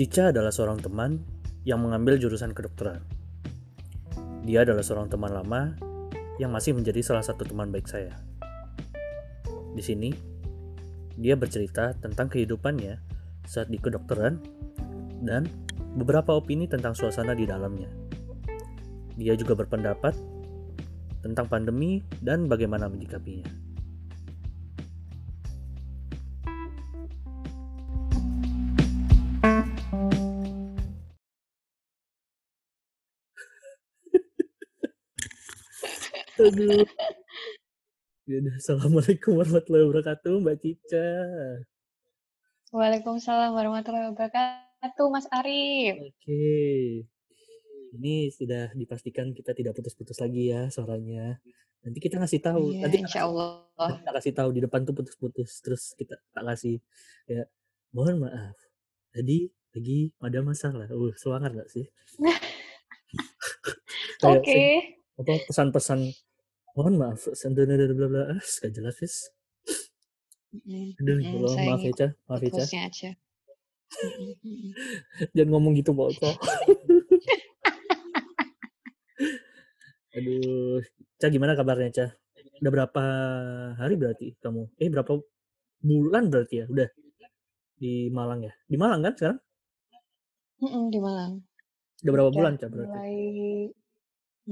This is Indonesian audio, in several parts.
Cica adalah seorang teman yang mengambil jurusan kedokteran. Dia adalah seorang teman lama yang masih menjadi salah satu teman baik saya. Di sini, dia bercerita tentang kehidupannya saat di kedokteran dan beberapa opini tentang suasana di dalamnya. Dia juga berpendapat tentang pandemi dan bagaimana menyikapinya. Aduh. Yaudah, Assalamualaikum warahmatullahi wabarakatuh, Mbak Cica. Waalaikumsalam warahmatullahi wabarakatuh, Mas Arif. Oke. Ini sudah dipastikan kita tidak putus-putus lagi ya suaranya. Nanti kita ngasih tahu. Iya, Nanti insya Allah. kita kasih tahu di depan tuh putus-putus. Terus kita tak kasih ya mohon maaf. Tadi lagi ada masalah. Uh, semangat gak sih? Oke. sing- apa pesan-pesan mohon maaf bla bla bla bla ah gak jelas Mm, aduh mm, ya Allah, maaf ya Ca maaf ya ngikut Ca. hostnya aja. Mm. jangan ngomong gitu Mbak Ca aduh Ca gimana kabarnya Ca? Udah berapa hari berarti kamu? Eh berapa bulan berarti ya? Udah. Di Malang ya? Di Malang kan sekarang? Mm, mm, Di Malang. udah berapa Udah bulan Ca berarti? mulai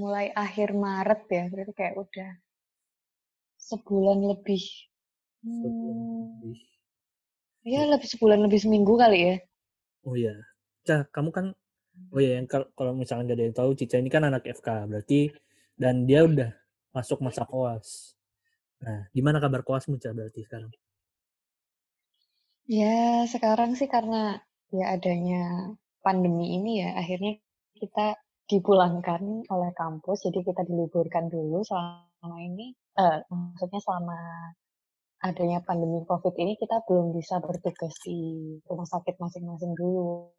mulai akhir Maret ya, berarti kayak udah sebulan lebih. Sebulan Hmm, lebih. ya lebih sebulan lebih seminggu kali ya. oh iya Ca kamu kan oh iya yang kal- kalau misalnya nggak ada yang tahu Cica ini kan anak FK berarti dan dia udah masuk masa koas nah gimana kabar koasmu Ca berarti sekarang Ya sekarang sih karena ya adanya pandemi ini ya, akhirnya kita dipulangkan oleh kampus, jadi kita diliburkan dulu selama ini. Eh, maksudnya selama adanya pandemi COVID ini kita belum bisa bertugas di rumah sakit masing-masing dulu.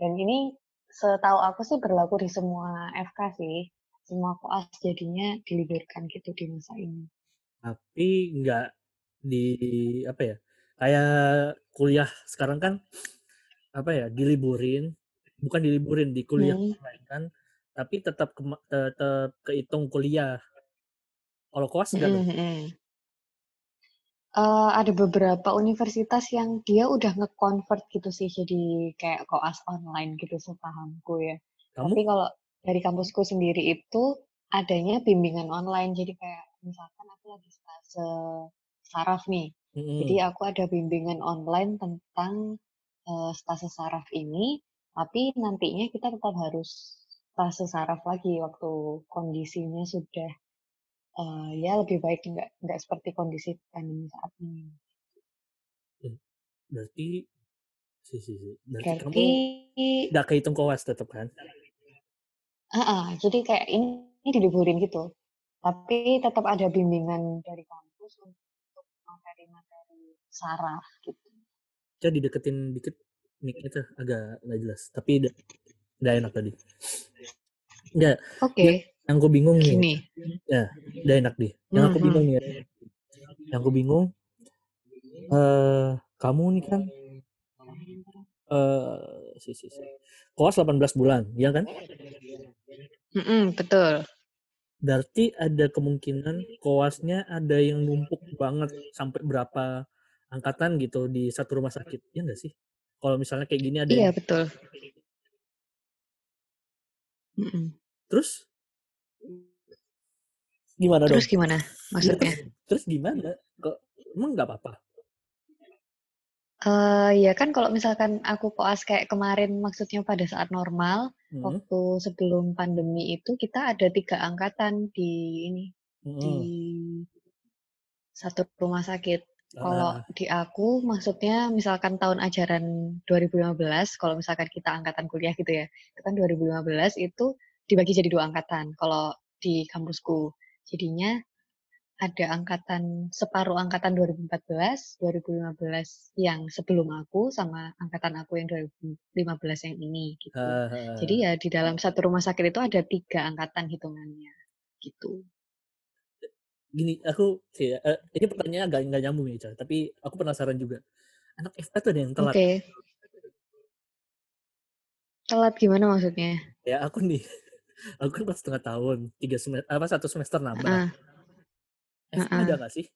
Dan ini setahu aku sih berlaku di semua FK sih. Semua koas jadinya diliburkan gitu di masa ini. tapi nggak di apa ya kayak kuliah sekarang kan apa ya diliburin bukan diliburin di kuliah Hmm. kan tapi tetap kema- tetap kehitung kuliah kalau koas enggak Mm, mm, mm. Eh, ada beberapa universitas yang dia udah nge-convert gitu sih jadi kayak koas online gitu sepahamku ya. kamu Tapi kalau dari kampusku sendiri itu adanya bimbingan online. Jadi kayak misalkan aku lagi stase saraf nih. Mm-mm. Jadi aku ada bimbingan online tentang eh, stase saraf ini. Tapi nantinya kita tetap harus stase saraf lagi waktu kondisinya sudah eh, ya lebih baik nggak nggak seperti kondisi pandemi saat ini. berarti sih sih sih berarti kamu Berarti, nggak kehitung koas tetap kan ah, ah, jadi kayak ini, ini diliburin gitu. Tapi tetap ada bimbingan dari kampus untuk materi-materi saraf gitu. Ca dideketin dikit mic-nya tuh agak nggak jelas tapi udah enak tadi. Nggak, Oke, yang aku bingung nih. Gini. ya udah enak deh yang aku bingung nih. Ya. yang aku bingung eh kamu nih kan eh si si si. Koas 18 bulan ya kan? Mm-mm, betul. berarti ada kemungkinan koasnya ada yang numpuk banget sampai berapa angkatan gitu di satu rumah sakit. Ya enggak sih? Kalau misalnya kayak gini ada Iya, yang betul. Terus gimana dong Terus gimana maksudnya? terus gimana kok emang nggak apa-apa Eh ya kan kalau misalkan aku koas kayak kemarin maksudnya pada saat normal, Hmm, waktu sebelum pandemi itu kita ada tiga angkatan di ini di hmm. satu rumah sakit. Kalau Ah, di aku maksudnya misalkan tahun ajaran 2015, kalau misalkan kita angkatan kuliah gitu ya, itu kan 2015 itu dibagi jadi dua angkatan. Kalau di kampusku, jadinya ada angkatan separuh angkatan 2014, 2015 yang sebelum aku sama angkatan aku yang 2015 yang ini gitu. ah, Jadi ya di dalam satu rumah sakit itu ada tiga angkatan hitungannya gitu. Gini aku sih ya, eh, ini pertanyaan agak nggak nyambung ya Ca, tapi aku penasaran juga anak FK tuh ada yang telat Oke. Telat gimana maksudnya? Ya aku nih, aku kan pas setengah tahun, tiga semester, apa satu semester nambah. Heeh. FK Heeh. ada gak sih?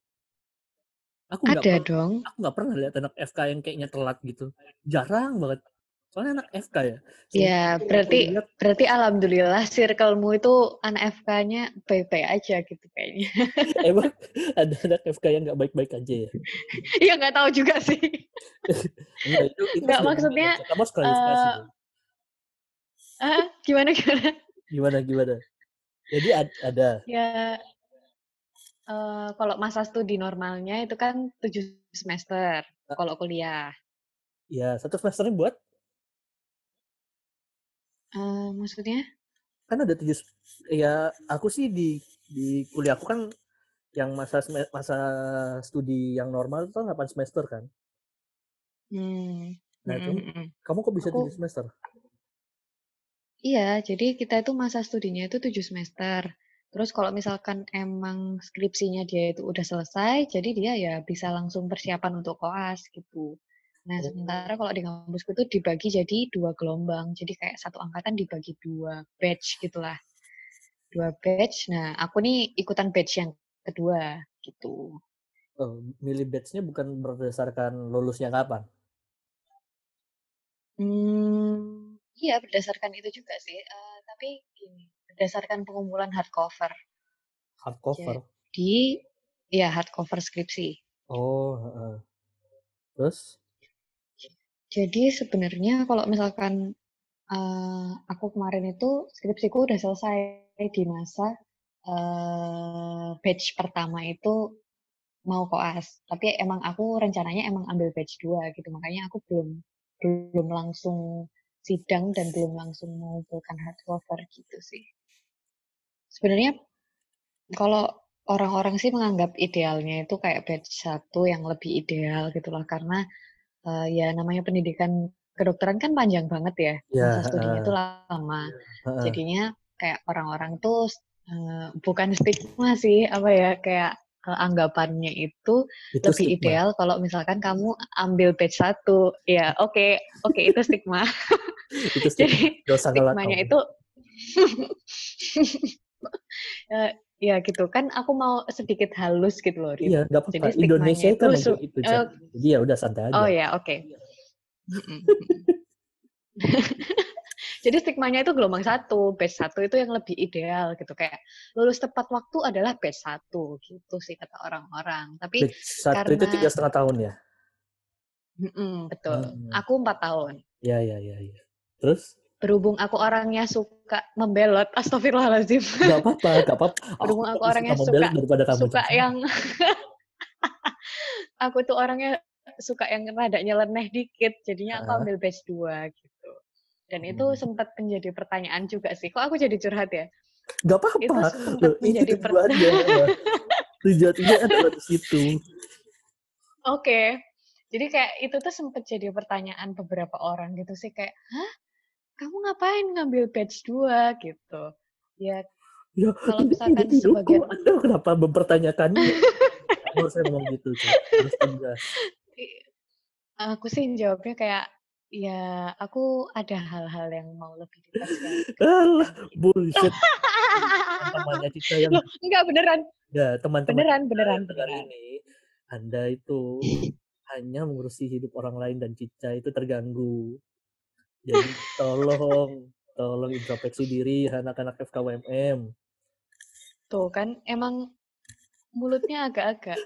Aku Ada per- dong. aku nggak pernah lihat anak FK yang kayaknya telat gitu. Jarang banget. Soalnya anak FK ya. Ya, itu aku berarti lihat, berarti alhamdulillah circlemu itu anak FK-nya baik-baik aja gitu kayaknya. emang ada anak FK yang nggak baik-baik aja ya. Iya nggak tahu juga sih. Enggak, itu, itu Nggak, maksudnya. Kamu harus klarifikasi dong. Ah, gimana gimana? Gimana gimana? Jadi ad- ada. Ya eh, kalau masa studi normalnya itu kan tujuh semester Ah. kalau kuliah. Ya satu semesternya buat Eh, maksudnya? kan ada tujuh ya aku sih di di kuliah aku kan yang masa masa studi yang normal itu kan 8 semester kan Hmm. Nah, mm, kamu, mm, mm. kamu kok bisa Aku- tujuh semester Iya, jadi kita itu masa studinya itu tujuh semester. Terus kalau misalkan emang skripsinya dia itu udah selesai, jadi dia ya bisa langsung persiapan untuk koas gitu. Nah, Oh. sementara kalau di kampusku itu dibagi jadi dua gelombang. Jadi kayak satu angkatan dibagi dua batch gitulah. Dua batch. Nah, aku nih ikutan batch yang kedua gitu. oh, milih batch-nya bukan berdasarkan lulusnya kapan Hmm, iya berdasarkan itu juga sih. Eh, tapi gini, berdasarkan pengumpulan hardcover. hardcover Di ya hardcover skripsi. oh heeh. terus Jadi sebenarnya kalau misalkan eh, aku kemarin itu skripsiku udah selesai di masa eh, batch pertama itu mau koas. Tapi emang aku rencananya emang ambil batch 2 gitu. Makanya aku belum belum langsung sidang dan belum langsung mengumpulkan hardcover gitu sih. Sebenarnya kalau orang-orang sih menganggap idealnya itu kayak batch satu yang lebih ideal gitu lah karena eh, ya namanya pendidikan kedokteran kan panjang banget ya Ya, masa studinya itu lama. Heeh. jadinya kayak orang-orang tuh eh, bukan stigma sih apa ya kayak eh, anggapannya itu itu lebih stigma. ideal kalau misalkan kamu ambil batch satu. Ya oke oke itu stigma. Itu stigma. Jadi dosa stigmanya itu ya gitu. Kan aku mau sedikit halus gitu loh iya nggak apa-apa. Jadi Indonesia itu itu su- kayak gitu Cak. eh, jadi ya udah santai aja. oh ya oke. Mm-mm. jadi stigmanya itu gelombang satu batch satu itu yang lebih ideal gitu. Kayak lulus tepat waktu adalah batch satu gitu sih kata orang-orang. Tapi batch satu itu karena- tiga setengah tahun ya? Mm-mm, betul. Hmm. aku empat tahun. Ya ya ya ya. Terus berhubung aku orangnya suka membelot astagfirullahaladzim. Nggak apa-apa nggak apa-apa. Berhubung aku lebih orangnya membelot suka- daripada kamu suka Cak. yang aku tuh orangnya suka yang rada nyeleneh dikit jadinya aku ambil batch 2 gitu. Dan itu Hmm. sempat menjadi pertanyaan juga sih kok aku jadi curhat ya? Nggak apa-apa. Itu sempat Loh, itu menjadi per- tujuannya adalah di situ. Oke. Jadi kayak itu tuh sempat jadi pertanyaan beberapa orang gitu sih kayak hah kamu ngapain ngambil batch 2 gitu. Ya ya Kalau ini misalkan hidupku, sebagian- anda kenapa mempertanyakannya? Kamu harus ngomong gitu harus aku sih jawabnya kayak ya aku ada hal-hal yang mau lebih ditegaskan alah bullshit. Temannya kita yang Loh, enggak beneran. Ya teman-teman beneran beneran dengar beneran. ini anda itu hanya mengurusi hidup orang lain dan Cica itu terganggu jadi tolong tolong introspeksi diri anak-anak FKWMM tuh kan emang mulutnya agak-agak.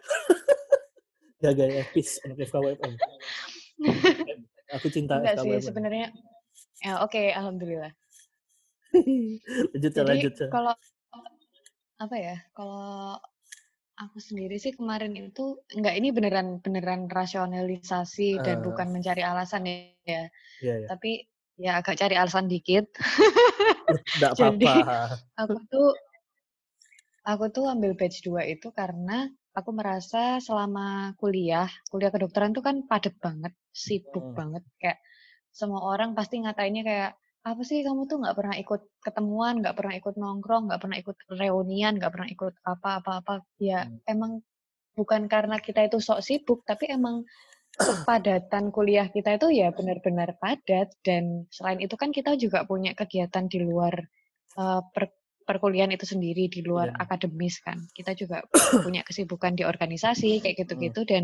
Jaga etis anak FKWMM aku cinta enggak sih FKWMM sebenarnya ya oke alhamdulillah. Lanjut jadi lanjut kalau apa ya kalau aku sendiri sih kemarin itu enggak ini beneran beneran rasionalisasi dan Ah. bukan mencari alasan ya Iya, iya. tapi ya agak cari alasan dikit Nggak Jadi- apa-apa. aku tuh aku tuh ambil batch 2 itu karena aku merasa selama kuliah, kuliah kedokteran tuh kan padat banget, sibuk Hmm. banget. Kayak semua orang pasti ngatainnya kayak apa sih kamu tuh nggak pernah ikut ketemuan, nggak pernah ikut nongkrong, nggak pernah ikut reunian, nggak pernah ikut apa-apa-apa. Ya Hmm. emang bukan karena kita itu sok sibuk, tapi emang kepadatan kuliah kita itu ya benar-benar padat dan selain itu kan kita juga punya kegiatan di luar uh, per, perkuliahan itu sendiri di luar Iya. akademis kan. Kita juga punya kesibukan di organisasi kayak Hmm. gitu-gitu dan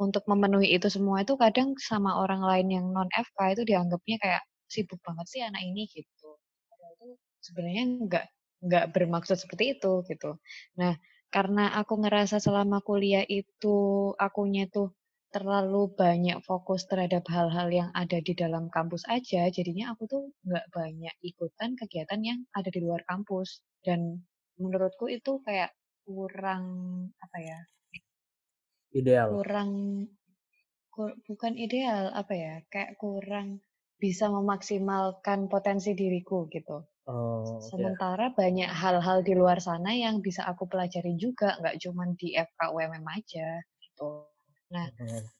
untuk memenuhi itu semua itu kadang sama orang lain yang non FK itu dianggapnya kayak sibuk banget sih anak ini gitu. Padahal itu sebenarnya enggak enggak bermaksud seperti itu gitu. Nah, karena aku ngerasa selama kuliah itu akunya tuh terlalu banyak fokus terhadap hal-hal yang ada di dalam kampus aja, jadinya aku tuh nggak banyak ikutan kegiatan yang ada di luar kampus. Dan menurutku itu kayak kurang apa ya? Ideal. Kurang kur- bukan ideal apa ya? Kayak kurang bisa memaksimalkan potensi diriku gitu. Oh. Sementara banyak hal-hal di luar sana yang bisa aku pelajari juga, nggak cuma di FKUMM aja gitu. Nah,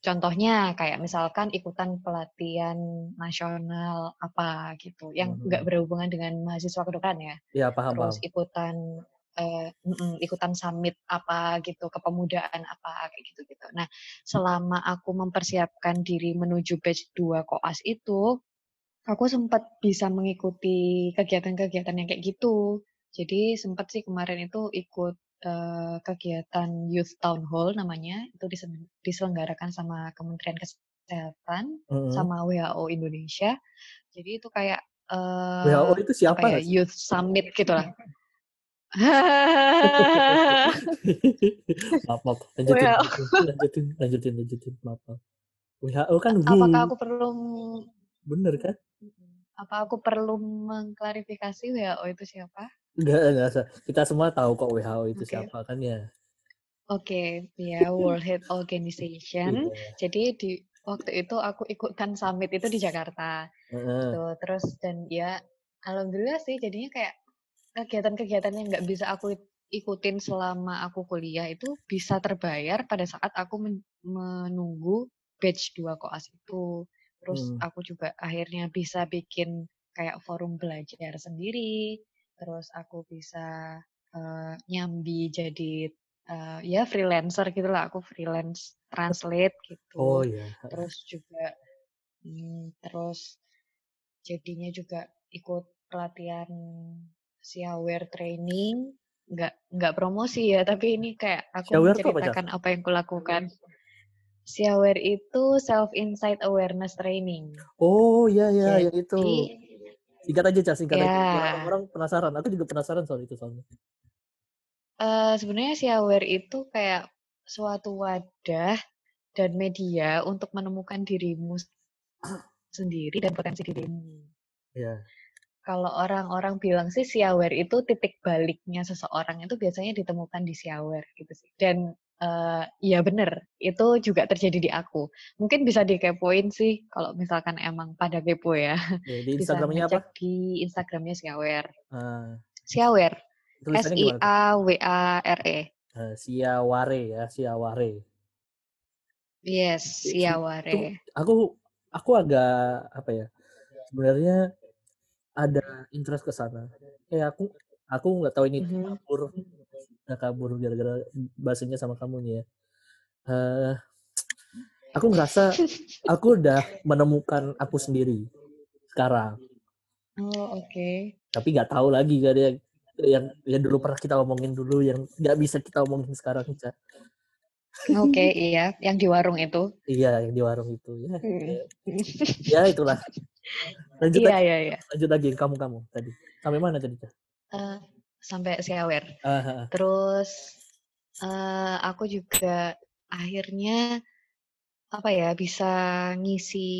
contohnya kayak misalkan ikutan pelatihan nasional apa gitu, yang nggak Mhm. berhubungan dengan mahasiswa kedokteran ya. Iya, paham, Terus paham. ikutan eh, mm-mm, ikutan summit apa gitu, kepemudaan apa kayak gitu-gitu. Nah, selama aku mempersiapkan diri menuju batch 2 koas itu, aku sempat bisa mengikuti kegiatan-kegiatan yang kayak gitu. Jadi sempat sih kemarin itu ikut eh, kegiatan Youth Town Hall namanya, itu diselenggarakan sama Kementerian Kesehatan Mhm. sama WHO Indonesia. Jadi itu kayak WHO eh itu siapa apa ya? Youth Summit gitulah. maaf, maaf. Lanjutin, Well, lanjutin, lanjutin, lanjutin, lanjutin. Maaf, maaf. WHO kan apakah WHO. aku perlu Bener kan? Apa aku perlu mengklarifikasi WHO itu siapa? Enggak, enggak usah. Kita semua tahu kok WHO itu Oke. siapa kan ya. Oke, ya World Health Organization. Iya. Jadi di waktu itu aku ikutan summit itu di Jakarta. Heeh. Gitu. Terus dan ya alhamdulillah sih jadinya kayak kegiatan-kegiatan yang nggak bisa aku ik- ikutin selama aku kuliah itu bisa terbayar pada saat aku men- menunggu batch 2 koas itu. Terus Hmm. aku juga akhirnya bisa bikin kayak forum belajar sendiri. Terus aku bisa eh, nyambi jadi eh, ya freelancer gitu lah. Aku freelance translate gitu. Oh iya. Terus juga hmm, terus jadinya juga ikut pelatihan Siaware training. Nggak nggak promosi ya, tapi ini kayak aku Siaware tuh apa, menceritakan apa yang kulakukan. Siaware itu self insight awareness training. Oh iya iya yang itu. Singkat aja, Cas, singkat aja. Ya Orang-orang penasaran. Aku juga penasaran soal itu soalnya. eh, sebenarnya Siaware itu kayak suatu wadah dan media untuk menemukan dirimu sendiri dan potensi dirimu. Iya. Kalau orang-orang bilang sih Siaware itu titik baliknya seseorang itu biasanya ditemukan di Siaware gitu sih. Dan eh iya bener, itu juga terjadi di aku. Mungkin bisa dikepoin sih kalau misalkan emang pada kepo ya. Ya, di Instagramnya apa? di Instagramnya Siaware. Ah, Siaware, S I? A W A R E. Ah, Siaware ya, Siaware. Yes, Si- si- Itu Siaware. aku aku agak apa ya? Sebenarnya ada interest ke sana. Kayak aku aku nggak tahu ini Mhm. kabur nggak kabur gara-gara bahasanya sama kamu nih ya. Eh, aku ngerasa aku udah menemukan aku sendiri sekarang. Oh, oke. Tapi nggak tahu lagi gak ada yang yang yang dulu pernah kita omongin dulu yang nggak bisa kita omongin sekarang. Oke, iya, yang di warung itu. Iya yang di warung itu ya. Hmm. Ya itulah. Lanjut Iya, lagi, iya, iya. lanjut lagi kamu kamu tadi. Sampai mana tadi Ca? Sampai Siaware. Ah, ah, ah. Terus eh aku juga akhirnya apa ya bisa ngisi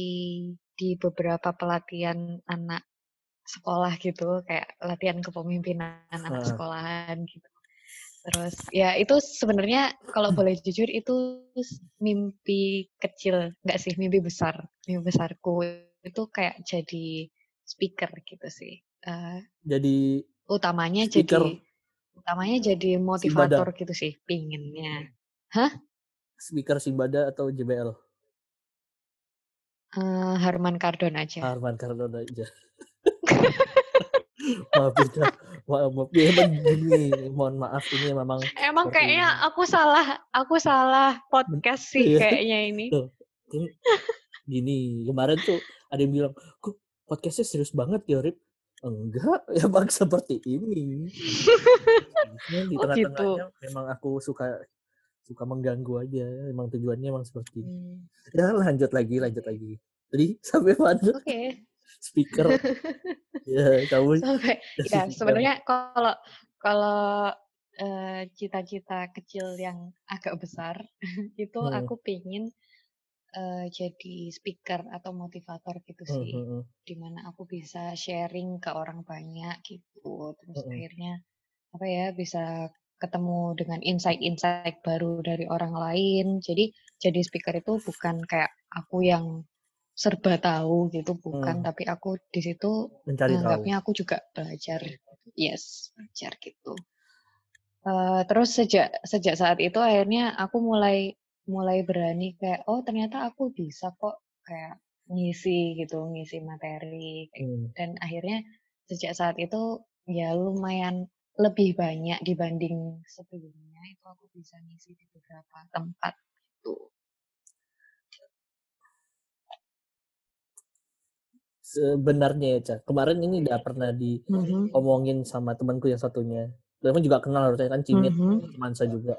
di beberapa pelatihan anak sekolah gitu, kayak latihan kepemimpinan anak Ah. sekolahan gitu. Terus ya itu sebenarnya kalau boleh jujur itu mimpi kecil, nggak sih mimpi besar, mimpi besarku itu kayak jadi speaker gitu sih. Eh, Jadi utamanya speaker jadi utamanya jadi Simbada, motivator gitu sih pinginnya hah speaker Simbada atau JBL? Eh, Harman Kardon aja Arman Cardona aja. maaf ya, maaf. Ya, emang gini, mohon maaf ini memang emang kayaknya ini. aku salah aku salah podcast sih Iya, kayaknya ini tuh. kan gini kemarin tuh ada yang bilang kok podcastnya serius banget ya Rip enggak ya bang seperti ini. Di Oh, tengah-tengahnya gitu. memang aku suka suka mengganggu aja emang tujuannya emang seperti ini. Hmm, ya lanjut lagi lanjut lagi. Jadi sampai mana? Oke. speaker. Ya kamu. Sampai ya sebenarnya kalau kalau eh, cita-cita kecil yang agak besar itu Hmm, aku pingin eh, jadi speaker atau motivator gitu hmm, sih. hmm, hmm, Di mana aku bisa sharing ke orang banyak gitu. Terus hmm, hmm. akhirnya apa ya bisa ketemu dengan insight-insight baru dari orang lain. Jadi jadi speaker itu bukan kayak aku yang serba tahu gitu, bukan. Hmm, Tapi aku di situ mencari tahu anggapnya aku juga belajar. Yes, belajar gitu. Eh, terus sejak sejak saat itu akhirnya aku mulai mulai berani kayak oh ternyata aku bisa kok kayak ngisi gitu, ngisi materi kayak Hmm, dan akhirnya sejak saat itu ya lumayan lebih banyak dibanding sebelumnya itu aku bisa ngisi di beberapa tempat gitu. sebenarnya ya Ca kemarin ini udah pernah Mhm. diomongin sama temanku yang satunya Memang juga kenal harusnya kan Cimit Mhm. Mansa juga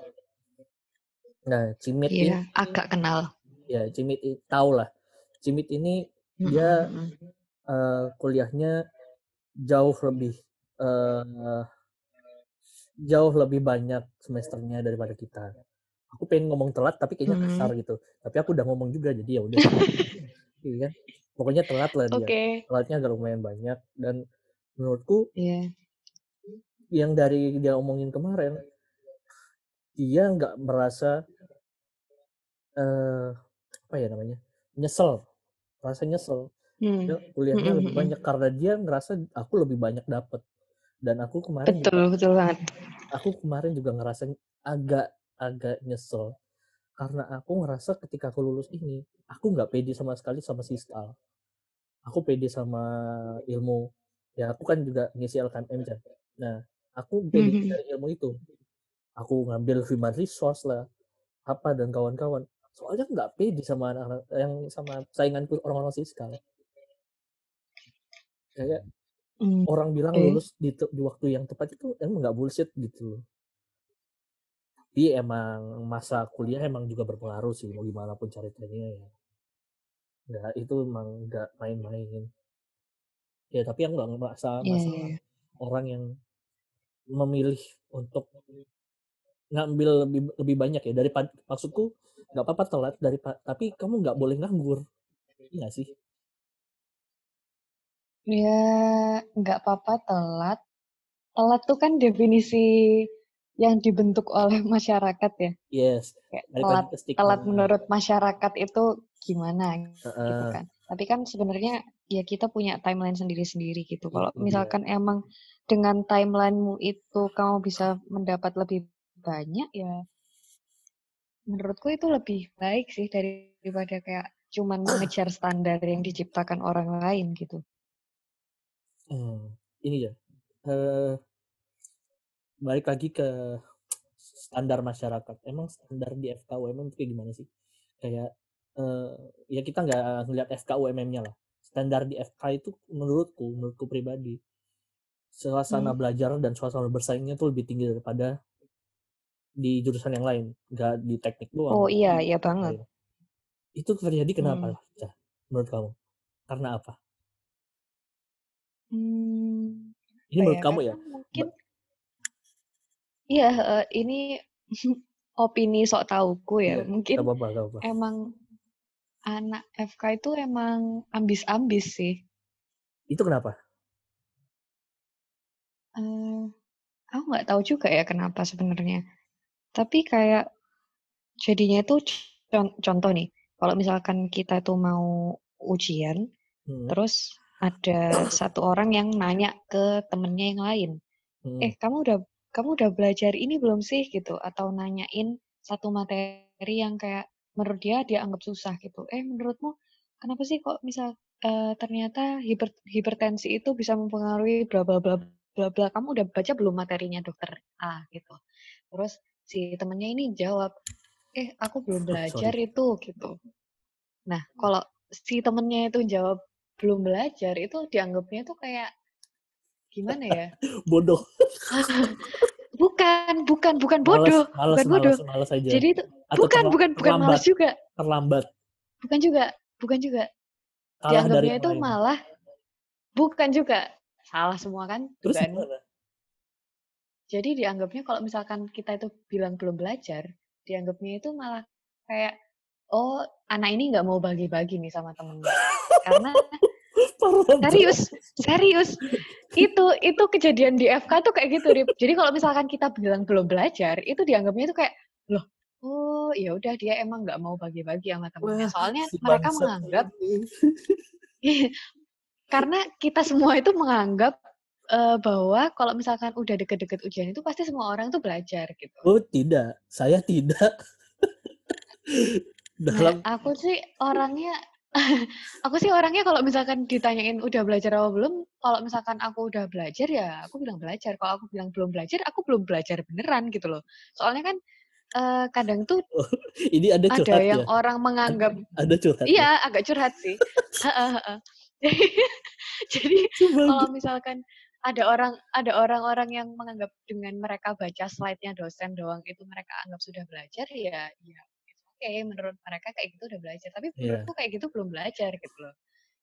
nah Cimit ini Iya, agak kenal. ya Cimit tahu lah Cimit ini Mhm, dia eh, kuliahnya jauh lebih eh, jauh lebih banyak semesternya daripada kita aku pengen ngomong telat tapi kayaknya Mhm. kasar gitu tapi aku udah ngomong juga jadi ya udah iya kan pokoknya telat lah dia Oke. telatnya agak lumayan banyak dan menurutku Iya. yang dari dia omongin kemarin dia nggak merasa eh apa ya namanya nyesel rasa nyesel Hmm. dia kuliahnya Mhm, lebih mhm. banyak karena dia ngerasa aku lebih banyak dapet dan aku kemarin juga Betul, betul banget. aku kemarin juga ngerasa agak agak nyesel karena aku ngerasa ketika aku lulus ini aku nggak pede sama sekali sama siskal aku pede sama ilmu ya aku kan juga ngisi LKMM kan nah aku pede Mhm. dari ilmu itu aku ngambil human resource lah apa dan kawan-kawan soalnya nggak pede sama anak-anak yang sama sainganku orang-orang siskal kayak Hmm, orang bilang lulus di, di waktu yang tepat itu emang nggak bullshit gitu loh. Tapi emang masa kuliah emang juga berpengaruh sih mau gimana pun ceritanya ya. Nggak itu emang nggak main-main. Ya tapi yang nggak merasa Iya, masalah iya. orang yang memilih untuk ngambil lebih lebih banyak ya daripada maksudku nggak apa-apa telat dari tapi kamu nggak boleh nganggur iya sih Ya, nggak apa-apa telat. Telat tuh kan definisi yang dibentuk oleh masyarakat ya. yes Kayak telat, telat menurut masyarakat itu gimana gitu Heeh, kan. Tapi kan sebenarnya ya kita punya timeline sendiri-sendiri gitu. Kalau dia misalkan emang dengan timelinemu itu kamu bisa mendapat lebih banyak ya menurutku itu lebih baik sih daripada kayak cuman mengejar standar yang diciptakan orang lain gitu. Hmm, ini ya eh balik lagi ke standar masyarakat emang standar di FKUMM itu kayak gimana sih kayak eh ya kita nggak ngeliat FKUMM-nya lah standar di FK itu menurutku menurutku pribadi suasana Hmm. belajar dan suasana bersaingnya tuh lebih tinggi daripada di jurusan yang lain nggak di teknik doang Oh iya, iya jurusan banget. itu terjadi kenapa Hmm. Cah? menurut kamu karena apa Hmm, ini apa menurut ya? kamu ya mungkin iya eh, ini opini sok tauku ya. iya Mungkin gak apa-apa gak apa emang anak FK itu emang ambis-ambis sih. itu kenapa Eh, aku nggak tahu juga ya kenapa sebenarnya. Tapi kayak jadinya itu con- contoh nih, kalau misalkan kita tuh mau ujian, hmm. terus ada satu orang yang nanya ke temennya yang lain, Hmm. eh kamu udah kamu udah belajar ini belum sih gitu? Atau nanyain satu materi yang kayak menurut dia dia anggap susah gitu. Eh menurutmu kenapa sih kok misal eh, ternyata hiper, hipertensi itu bisa mempengaruhi bla bla bla bla bla. Kamu udah baca belum materinya dokter A gitu. Terus si temennya ini jawab, eh aku belum oh belajar sorry itu gitu. Nah, kalau si temennya itu jawab belum belajar, itu dianggapnya itu kayak gimana ya? Bodoh. bukan, bukan, bukan bodoh, Males, bukan bodoh. males, males aja. Jadi itu Atau bukan, bukan, bukan malas juga, Terlambat. bukan juga, bukan juga. Kalah Dianggapnya itu malah bukan juga salah semua kan? Terus gimana? Jadi dianggapnya kalau misalkan kita itu bilang belum belajar, dianggapnya itu malah kayak oh anak ini nggak mau bagi-bagi nih sama temennya. Karena serius, serius. Itu itu kejadian di FK tuh kayak gitu, Rip. Jadi kalau misalkan kita bilang belum belajar, itu dianggapnya itu kayak loh, oh ya udah dia emang nggak mau bagi-bagi sama temennya. Soalnya si mereka menganggap karena kita semua itu menganggap eh, bahwa kalau misalkan udah deket-deket ujian itu pasti semua orang tuh belajar gitu. Oh tidak, saya tidak. Nah, Dalam aku sih orangnya aku sih orangnya kalau misalkan ditanyain udah belajar apa belum, kalau misalkan aku udah belajar ya aku bilang belajar. Kalau aku bilang belum belajar, aku belum belajar beneran gitu loh. Soalnya kan eh, kadang tuh ini ada ada yang ya. orang menganggap Ada curhat. ya? iya agak curhat sih. Jadi kalau misalkan ada orang ada orang-orang yang menganggap dengan mereka baca slide-nya dosen doang itu mereka anggap sudah belajar ya ya it's okay menurut mereka kayak gitu udah belajar. Tapi Iya. menurutku kayak gitu belum belajar gitu loh.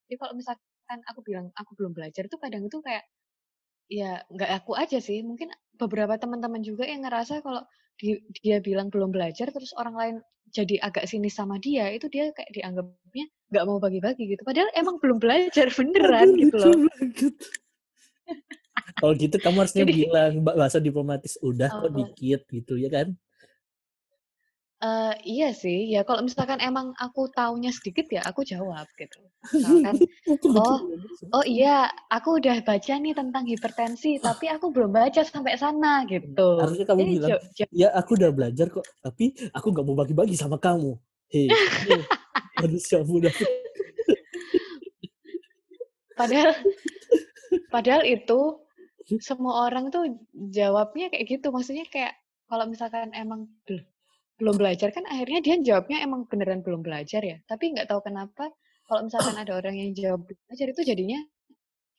Jadi kalau misalkan aku bilang aku belum belajar itu kadang itu kayak ya nggak aku aja sih. Mungkin beberapa teman-teman juga yang ngerasa kalau di- dia bilang belum belajar terus orang lain jadi agak sinis sama dia itu dia kayak dianggapnya nggak mau bagi-bagi gitu. Padahal emang belum belajar beneran gitu loh. Kalau gitu kamu harusnya Jadi- bilang ba- bahasa diplomatis udah kok Apa? dikit gitu ya kan? Eh, iya sih, ya kalau misalkan emang aku taunya sedikit ya aku jawab gitu. Misalkan, oh, oh iya, aku udah baca nih tentang hipertensi, tapi aku belum baca sampai sana gitu. Harusnya kamu Jadi bilang, ya aku udah belajar kok, tapi aku nggak mau bagi-bagi sama kamu. Hei, manusia muda. padahal, padahal itu semua orang tuh jawabnya kayak gitu. Maksudnya kayak kalau misalkan emang bel- belum belajar kan akhirnya dia jawabnya emang beneran belum belajar ya. Tapi nggak tahu kenapa kalau misalkan ada orang yang jawab belajar itu jadinya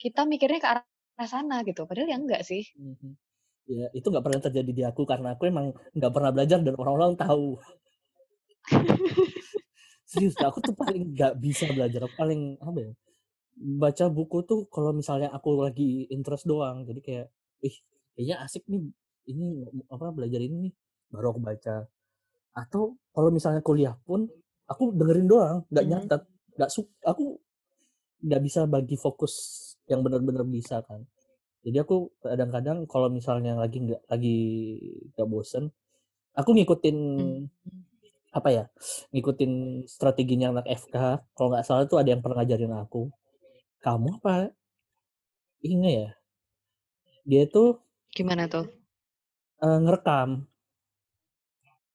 kita mikirnya ke arah sana gitu. Padahal ya enggak sih. Mhm. Ya, itu nggak pernah terjadi di aku karena aku emang nggak pernah belajar dan orang-orang tahu. Serius, aku tuh paling nggak bisa belajar. Aku paling apa ya? Baca buku tuh kalau misalnya aku lagi interest doang. Jadi kayak, ih, kayaknya asik nih. Ini apa belajar ini nih. Baru aku baca. Atau kalau misalnya kuliah pun, aku dengerin doang, nggak Mhm. nyatet, nggak su aku nggak bisa bagi fokus yang benar-benar bisa kan. Jadi aku kadang-kadang kalau misalnya lagi nggak lagi nggak bosen, aku ngikutin Hmm. apa ya, ngikutin strateginya anak FK. Kalau nggak salah tuh ada yang pernah ngajarin aku. Kamu apa? Ini ya. Dia tuh Gimana tuh? eh, ngerekam,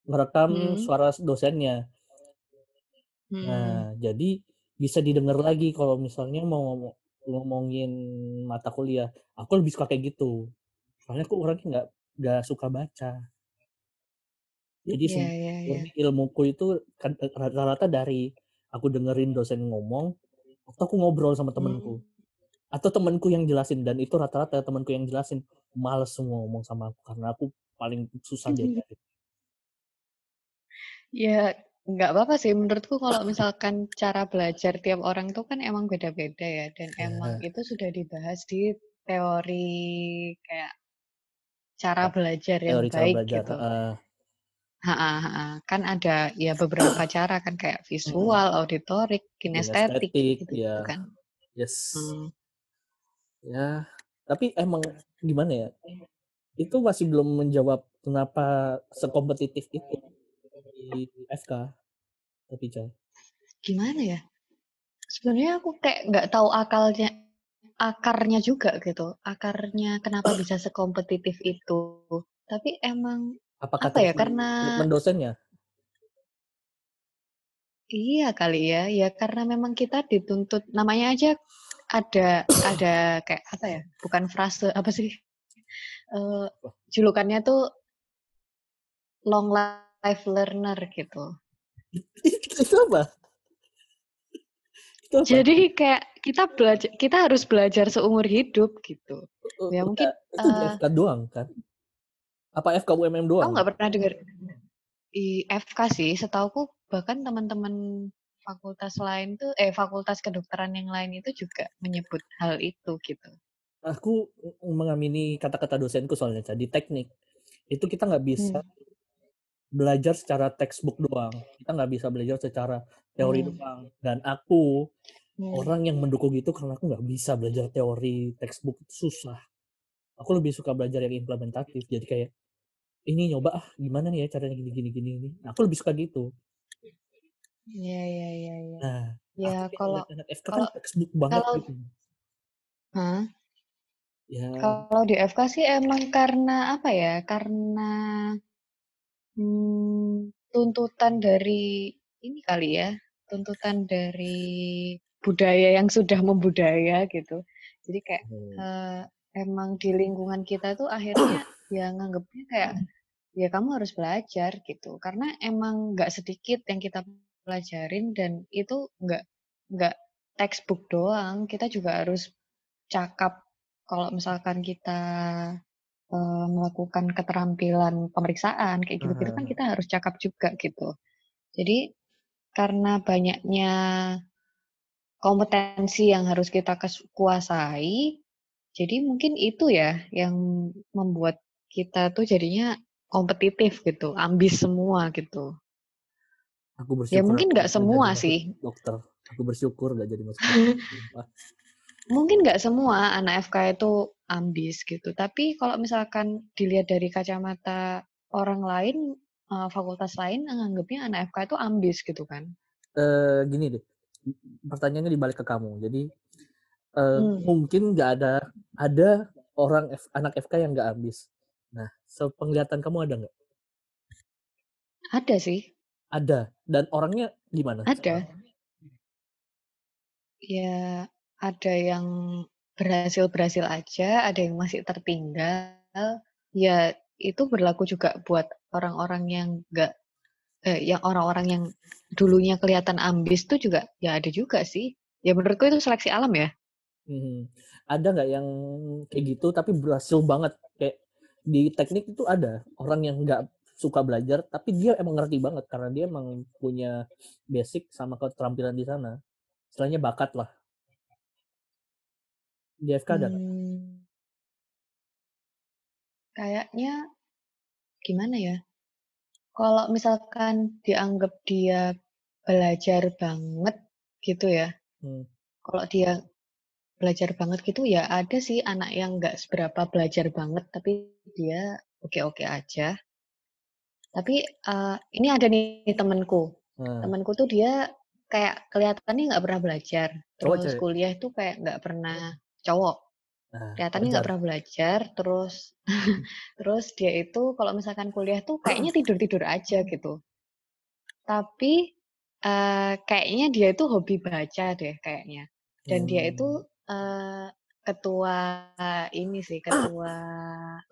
ngerekam Hmm. suara dosennya. Hmm. Nah, jadi bisa didengar lagi kalau misalnya mau ngomong, ngomongin mata kuliah. Aku lebih suka kayak gitu. Soalnya aku orangnya nggak nggak suka baca. Jadi sem- iya, iya. murni ilmuku itu kan rata-rata dari aku dengerin dosen ngomong, waktu aku ngobrol sama Hmm. temenku. Atau temenku yang jelasin dan itu rata-rata temenku yang jelasin males semua ngomong sama aku karena aku paling susah diajarin. Ya, nggak apa-apa sih. Menurutku kalau misalkan cara belajar tiap orang tuh kan emang beda-beda ya. Dan Ya. emang itu sudah dibahas di teori kayak cara belajar yang Teori cara baik belajar. gitu. Kan ada ya beberapa cara kan kayak visual, auditorik, kinestetik kinestetik, gitu ya, kan. yes, Hmm. ya. Tapi emang gimana ya? Itu masih belum menjawab kenapa sekompetitif itu di FK. Tapi Cah. Gimana ya? Sebenarnya aku kayak nggak tahu akalnya akarnya juga gitu. Akarnya kenapa bisa sekompetitif itu. Tapi emang Apakah apa ya? Karena dosennya? iya kali ya. Ya karena memang kita dituntut namanya aja ada ada kayak apa ya? Bukan frase apa sih? Eh, julukannya tuh long life learner gitu. Itu apa? itu apa? Jadi kayak kita belajar, kita harus belajar seumur hidup gitu. Uh, Ya uh, mungkin itu FK doang kan? Apa FK UMM aku doang? nggak pernah dengar di FK sih. Setauku bahkan teman-teman fakultas lain tuh, eh fakultas kedokteran yang lain itu juga menyebut hal itu gitu. Aku mengamini kata-kata dosenku soalnya di teknik itu kita nggak bisa Hmm. belajar secara textbook doang. Kita nggak bisa belajar secara teori Hmm. doang. Dan aku Hmm. orang yang mendukung itu karena aku nggak bisa belajar teori textbook itu susah. Aku lebih suka belajar yang implementatif. Jadi kayak ini nyoba ah gimana nih ya caranya gini gini gini ini. Nah, aku lebih suka gitu. Iya, iya, iya, iya. Nah, Ya kalau ngeliat anak FK kan kalau textbook banget kalau gitu. Ya, Kalau di FK sih emang karena apa ya? Karena hmm, tuntutan dari ini kali ya, tuntutan dari budaya yang sudah membudaya gitu. Jadi kayak hmm, eh, emang di lingkungan kita tuh akhirnya ya nganggapnya kayak ya kamu harus belajar gitu. Karena emang nggak sedikit yang kita pelajarin dan itu nggak nggak textbook doang. Kita juga harus cakap kalau misalkan kita eh, melakukan keterampilan pemeriksaan kayak gitu-gitu kan ah, kita harus cakap juga gitu. Jadi karena banyaknya kompetensi yang harus kita kuasai, jadi mungkin itu ya yang membuat kita tuh jadinya kompetitif gitu, ambis semua gitu. aku Ya bersyukur mungkin aku nggak semua sih, dokter. Aku bersyukur nggak jadi masuk mungkin nggak semua anak FK itu ambis gitu. Tapi kalau misalkan dilihat dari kacamata orang lain, eh, fakultas lain menganggapnya anak FK itu ambis gitu kan. Eh, gini deh, pertanyaannya dibalik ke kamu. Jadi eh, Hmm. mungkin nggak ada ada orang F- anak FK yang nggak ambis. Nah, sepenglihatan kamu ada nggak? Ada sih, Ada. Dan orangnya gimana? ada. Ya, ada yang berhasil-berhasil aja, ada yang masih tertinggal. Ya, itu berlaku juga buat orang-orang yang nggak, eh, yang orang-orang yang dulunya kelihatan ambis tuh juga, ya ada juga sih. Ya menurutku itu seleksi alam ya. Hmm. Ada nggak yang kayak gitu tapi berhasil banget? Kayak di teknik itu ada orang yang nggak suka belajar tapi dia emang ngerti banget karena dia emang punya basic sama keterampilan di sana. Istilahnya bakat lah. Di FK ada? Hmm, kayaknya gimana ya? Kalau misalkan dianggap dia belajar banget gitu ya. Hmm. Kalau dia belajar banget gitu ya ada sih anak yang nggak seberapa belajar banget tapi dia oke-oke aja. Tapi eh, ini ada nih temenku. Nah, Temenku tuh dia kayak kelihatannya nggak pernah belajar. cowok Terus cewek. kuliah tuh kayak nggak pernah cowok. Nah, Kelihatannya nggak pernah belajar. Terus terus dia itu kalau misalkan kuliah tuh kayaknya tidur-tidur aja gitu. Tapi eh, kayaknya dia itu hobi baca deh kayaknya. Dan dia itu Ketua ini sih, ketua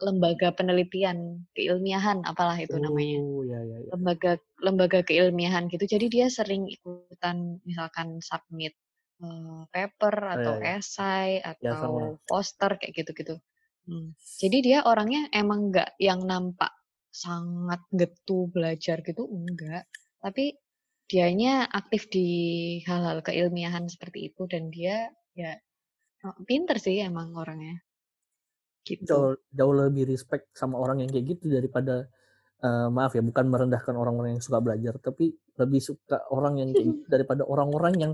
lembaga penelitian keilmiahan, apalah itu namanya. Oh, ya ya ya. Lembaga lembaga keilmiahan gitu. Jadi dia sering ikutan misalkan submit eh, paper Oh, atau ya ya. esai Ya atau poster kayak gitu-gitu. Hmm. Jadi dia orangnya emang nggak yang nampak sangat getu belajar gitu, enggak. Tapi dianya aktif di hal-hal keilmiahan seperti itu dan dia ya oh, pinter sih emang orangnya gitu. Jauh, jauh lebih respect sama orang yang kayak gitu daripada eh, maaf ya bukan merendahkan orang-orang yang suka belajar tapi lebih suka orang yang kayak gitu daripada orang-orang yang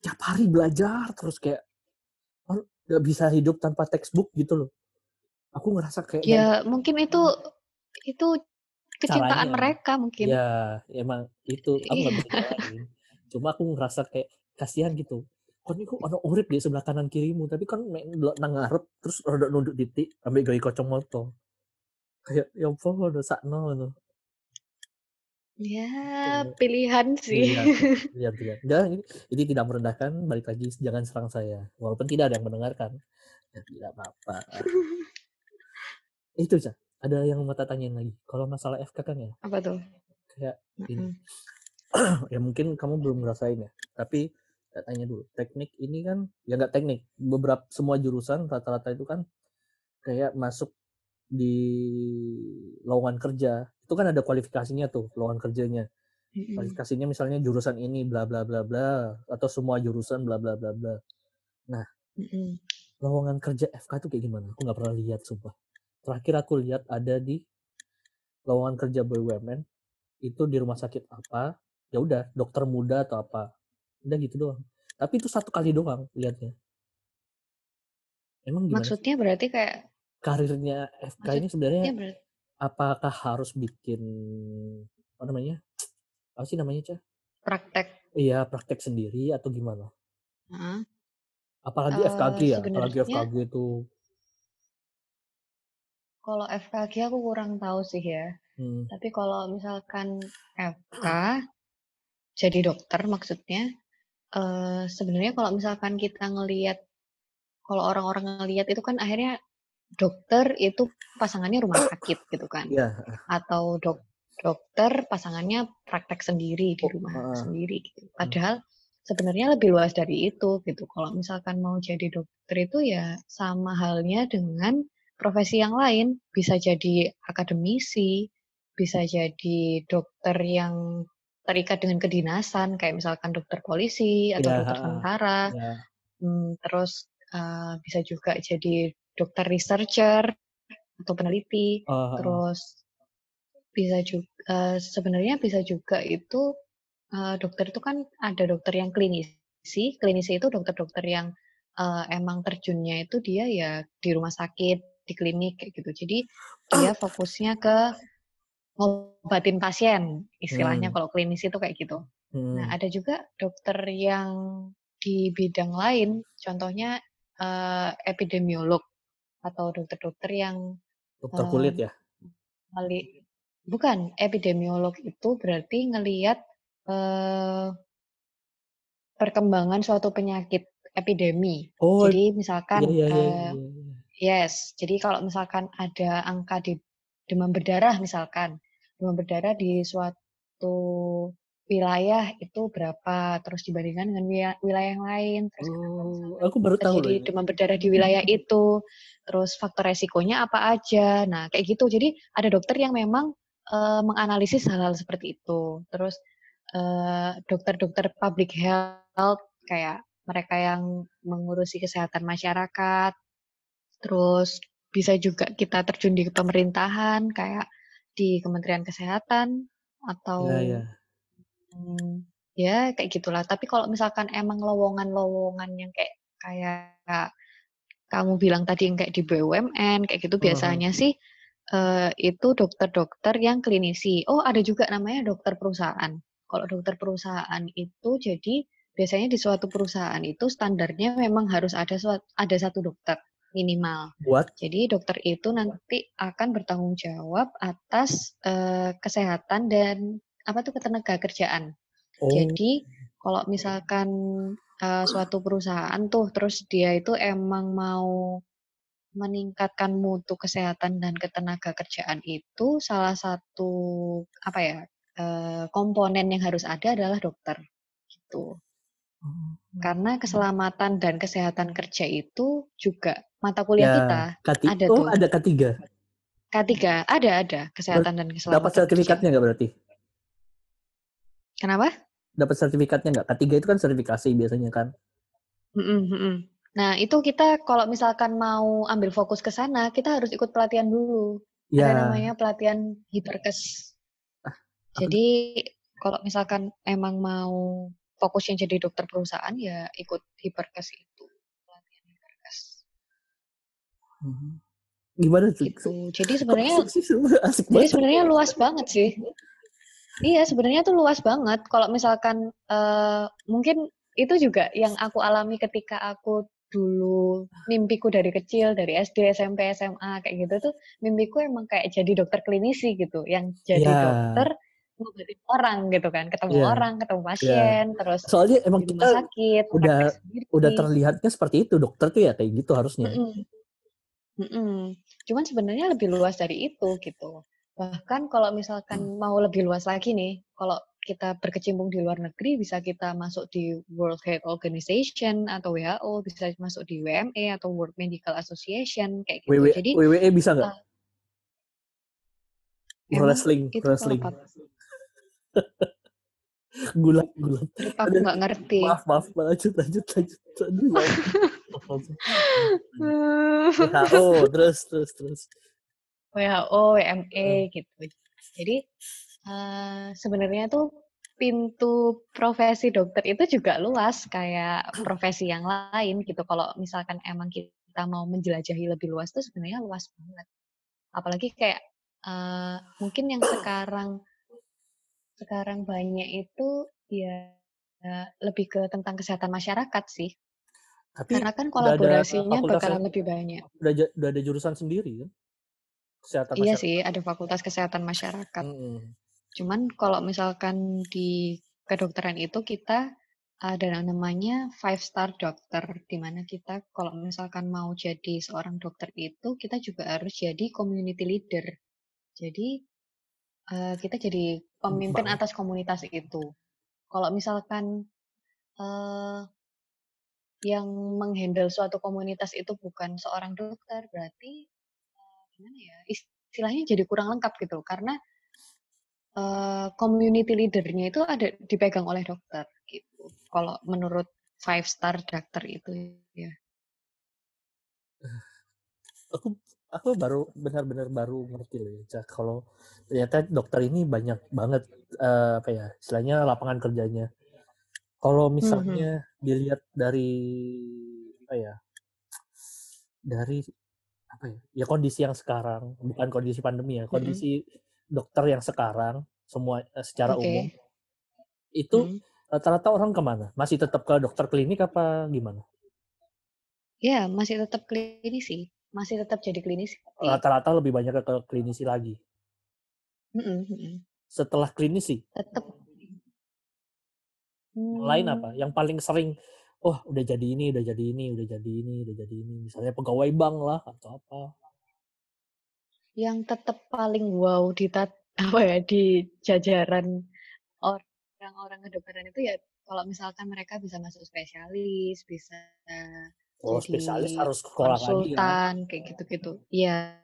tiap hari belajar terus kayak oh, nggak bisa hidup tanpa textbook gitu loh. Aku ngerasa kayak Ya mungkin itu itu kecintaan caranya. mereka mungkin. Ya emang itu aku nggak Iya. bisa. Cuma aku ngerasa kayak kasihan gitu. Kon niku ono urip di sebelah kanan kirimu tapi kan mek ndelok nang ngarep terus rada nunduk titik ambek gawe kacamata. Kayak ya apa udah sakno ngono. Ya Iya. pilihan sih. Pilihan, pilihan, pilihan. Enggak, ini, ini tidak merendahkan. Balik lagi, jangan serang saya. Walaupun tidak ada yang mendengarkan. Ya, tidak apa-apa. Itu aja. Ada yang mau tanyain lagi. Kalau masalah FK kan ya, Apa tuh? kayak ini. Ya mungkin kamu belum ngerasain ya. Tapi tanya dulu teknik ini kan ya nggak teknik beberapa semua jurusan rata-rata itu kan kayak masuk di lowongan kerja. Itu kan ada kualifikasinya tuh lowongan kerjanya. Kualifikasinya misalnya jurusan ini bla bla bla bla atau semua jurusan bla bla bla bla. Mm-mm. lowongan kerja FK itu kayak gimana? Aku nggak pernah lihat sumpah. Terakhir aku lihat ada di lowongan kerja BUMN itu di rumah sakit apa ya udah dokter muda atau apa udah gitu doang tapi itu satu kali doang lihatnya emang gimana sih? Maksudnya berarti kayak karirnya FK ini sebenarnya berarti apakah harus bikin apa namanya apa sih namanya cah praktek. iya praktek sendiri atau gimana Heeh. apalagi Eh, FKG ya apalagi FKG itu Kalau FKG aku kurang tahu sih ya. hmm, Tapi kalau misalkan FK jadi dokter maksudnya eh sebenarnya kalau misalkan kita ngelihat kalau orang-orang ngelihat itu kan akhirnya dokter itu pasangannya rumah sakit gitu kan ya atau dok dokter pasangannya praktek sendiri di Oh, rumah heeh. sendiri gitu. Padahal sebenarnya lebih luas dari itu gitu. Kalau misalkan mau jadi dokter itu ya sama halnya dengan profesi yang lain, bisa jadi akademisi, bisa jadi dokter yang terikat dengan kedinasan kayak misalkan dokter polisi atau Ya, dokter tentara. ya Hmm, terus eh, bisa juga jadi dokter researcher atau peneliti. Oh, heeh. Terus bisa juga sebenarnya bisa juga itu eh, dokter itu kan ada dokter yang klinisi. Klinisi itu dokter-dokter yang eh, emang terjunnya itu dia ya di rumah sakit, di klinik kayak gitu. Jadi dia fokusnya ke ngobatin pasien. Istilahnya Hmm. kalau klinisi itu kayak gitu. Hmm. Nah, ada juga dokter yang di bidang lain, contohnya eh, epidemiolog atau dokter-dokter yang dokter eh, kulit ya ngeli bukan epidemiolog itu berarti ngelihat eh, perkembangan suatu penyakit epidemi. oh Jadi misalkan iya iya iya, iya. yes, jadi kalau misalkan ada angka di demam berdarah misalkan, demam berdarah di suatu wilayah itu berapa, terus dibandingkan dengan wi- wilayah yang lain, terus oh aku baru tahu ini demam berdarah di wilayah itu, terus faktor resikonya apa aja. Nah, kayak gitu. Jadi ada dokter yang memang eh, menganalisis hal-hal seperti itu. Terus eh, dokter-dokter public health kayak mereka yang mengurusi kesehatan masyarakat. Terus bisa juga kita terjun di pemerintahan kayak di Kementerian Kesehatan atau ya ya Hmm, ya kayak gitulah. Tapi kalau misalkan emang lowongan-lowongan yang kayak kayak kamu bilang tadi yang kayak di BUMN kayak gitu biasanya sih eh, itu dokter-dokter yang klinisi. Oh, ada juga namanya dokter perusahaan. Kalau dokter perusahaan itu jadi biasanya di suatu perusahaan itu standarnya memang harus ada suat- ada satu dokter minimal. buat Jadi dokter itu nanti akan bertanggung jawab atas eh, kesehatan dan apa tuh ketenaga kerjaan. oh Jadi kalau misalkan eh, suatu perusahaan tuh terus dia itu emang mau meningkatkan mutu kesehatan dan ketenaga kerjaan itu salah satu apa ya eh, komponen yang harus ada adalah dokter gitu. Karena keselamatan dan kesehatan kerja itu juga mata kuliah ya kita ada oh tuh. ada ketiga K3 ada ada kesehatan dan keselamatan dapat sertifikatnya nggak berarti Kenapa? dapat sertifikatnya nggak ketiga itu kan sertifikasi biasanya kan Mm-mm, mm-mm. Nah, itu kita kalau misalkan mau ambil fokus ke sana, kita harus ikut pelatihan dulu. Ada ya namanya pelatihan hiperkes. aku- Jadi, kalau misalkan emang mau fokusnya jadi dokter perusahaan, ya ikut hiperkes itu. Mhm. gimana tuh Gitu. Jadi sebenarnya jadi sebenarnya luas banget sih. Iya, sebenarnya tuh luas banget. Kalau misalkan eh, mungkin itu juga yang aku alami ketika aku dulu mimpiku dari kecil dari SD, SMP, SMA kayak gitu tuh mimpiku emang kayak jadi dokter klinisi gitu, yang jadi Iya. dokter ngobatin orang gitu kan, ketemu Iya. orang, ketemu pasien, terus soalnya emang kita sakit, udah- udah terlihatnya seperti itu dokter tuh ya kayak gitu harusnya Mm-mm. Mm-mm. Cuman sebenarnya lebih luas dari itu gitu. Bahkan kalau misalkan mau lebih luas lagi nih, kalau kita berkecimpung di luar negeri bisa kita masuk di World Health Organization atau WHO, bisa masuk di WME atau World Medical Association kayak gitu. WW, Jadi WWE bisa nggak? uh, wrestling, wrestling. gulat, gulat. Aku nggak ngerti. Maaf, maaf, lanjut, lanjut, lanjut. Aduh. WHO, terus, terus, terus. WHO, WME Hmm. gitu. Jadi eh, sebenarnya tuh pintu profesi dokter itu juga luas kayak profesi yang lain gitu. Kalau misalkan emang kita mau menjelajahi lebih luas tuh sebenarnya luas banget. Apalagi kayak eh, mungkin yang sekarang sekarang banyak itu ya lebih ke tentang kesehatan masyarakat sih. Tapi Karena kan ada kolaborasinya fakultas bakalan lebih banyak. udah, udah ada jurusan sendiri kan? Kesehatan Iya masyarakat. sih, ada fakultas kesehatan masyarakat. Mm-mm. Cuman kalau misalkan di kedokteran itu kita ada namanya five star doctor, di mana kita kalau misalkan mau jadi seorang dokter itu kita juga harus jadi community leader. Jadi eh, kita jadi pemimpin Banget. atas komunitas itu. Kalau misalkan eh, yang menghandle suatu komunitas itu bukan seorang dokter, berarti eh, gimana ya? Istilahnya jadi kurang lengkap gitu, karena eh, community leadernya itu ada dipegang oleh dokter gitu. Kalau menurut five star doctor itu ya. Aku aku baru benar-benar baru ngerti loh ya. Kalau ternyata dokter ini banyak banget eh, apa ya, istilahnya lapangan kerjanya. Kalau Mhm. misalnya dilihat dari apa ya, dari apa ya, ya kondisi yang sekarang, bukan kondisi pandemi ya, Mhm. kondisi dokter yang sekarang semua eh, secara Oke. umum itu Mhm. rata-rata orang ke mana? Masih tetap ke dokter klinik apa gimana? Ya, masih tetap klinisi, masih tetap jadi klinisi. Rata-rata lebih banyak ke, klinisi lagi. Mhm, mhm. Setelah klinisi, Tetap. Yang lain apa? Hmm, Yang paling sering, wah udah jadi ini, udah jadi ini, udah jadi ini, udah jadi ini. Misalnya pegawai bank lah atau apa. yang tetap paling wow di tat, apa ya di jajaran orang-orang kedokteran itu ya kalau misalkan mereka bisa masuk spesialis, bisa Kalau jadi spesialis harus sekolah lagi kan. konsultan kayak gitu-gitu. Iya.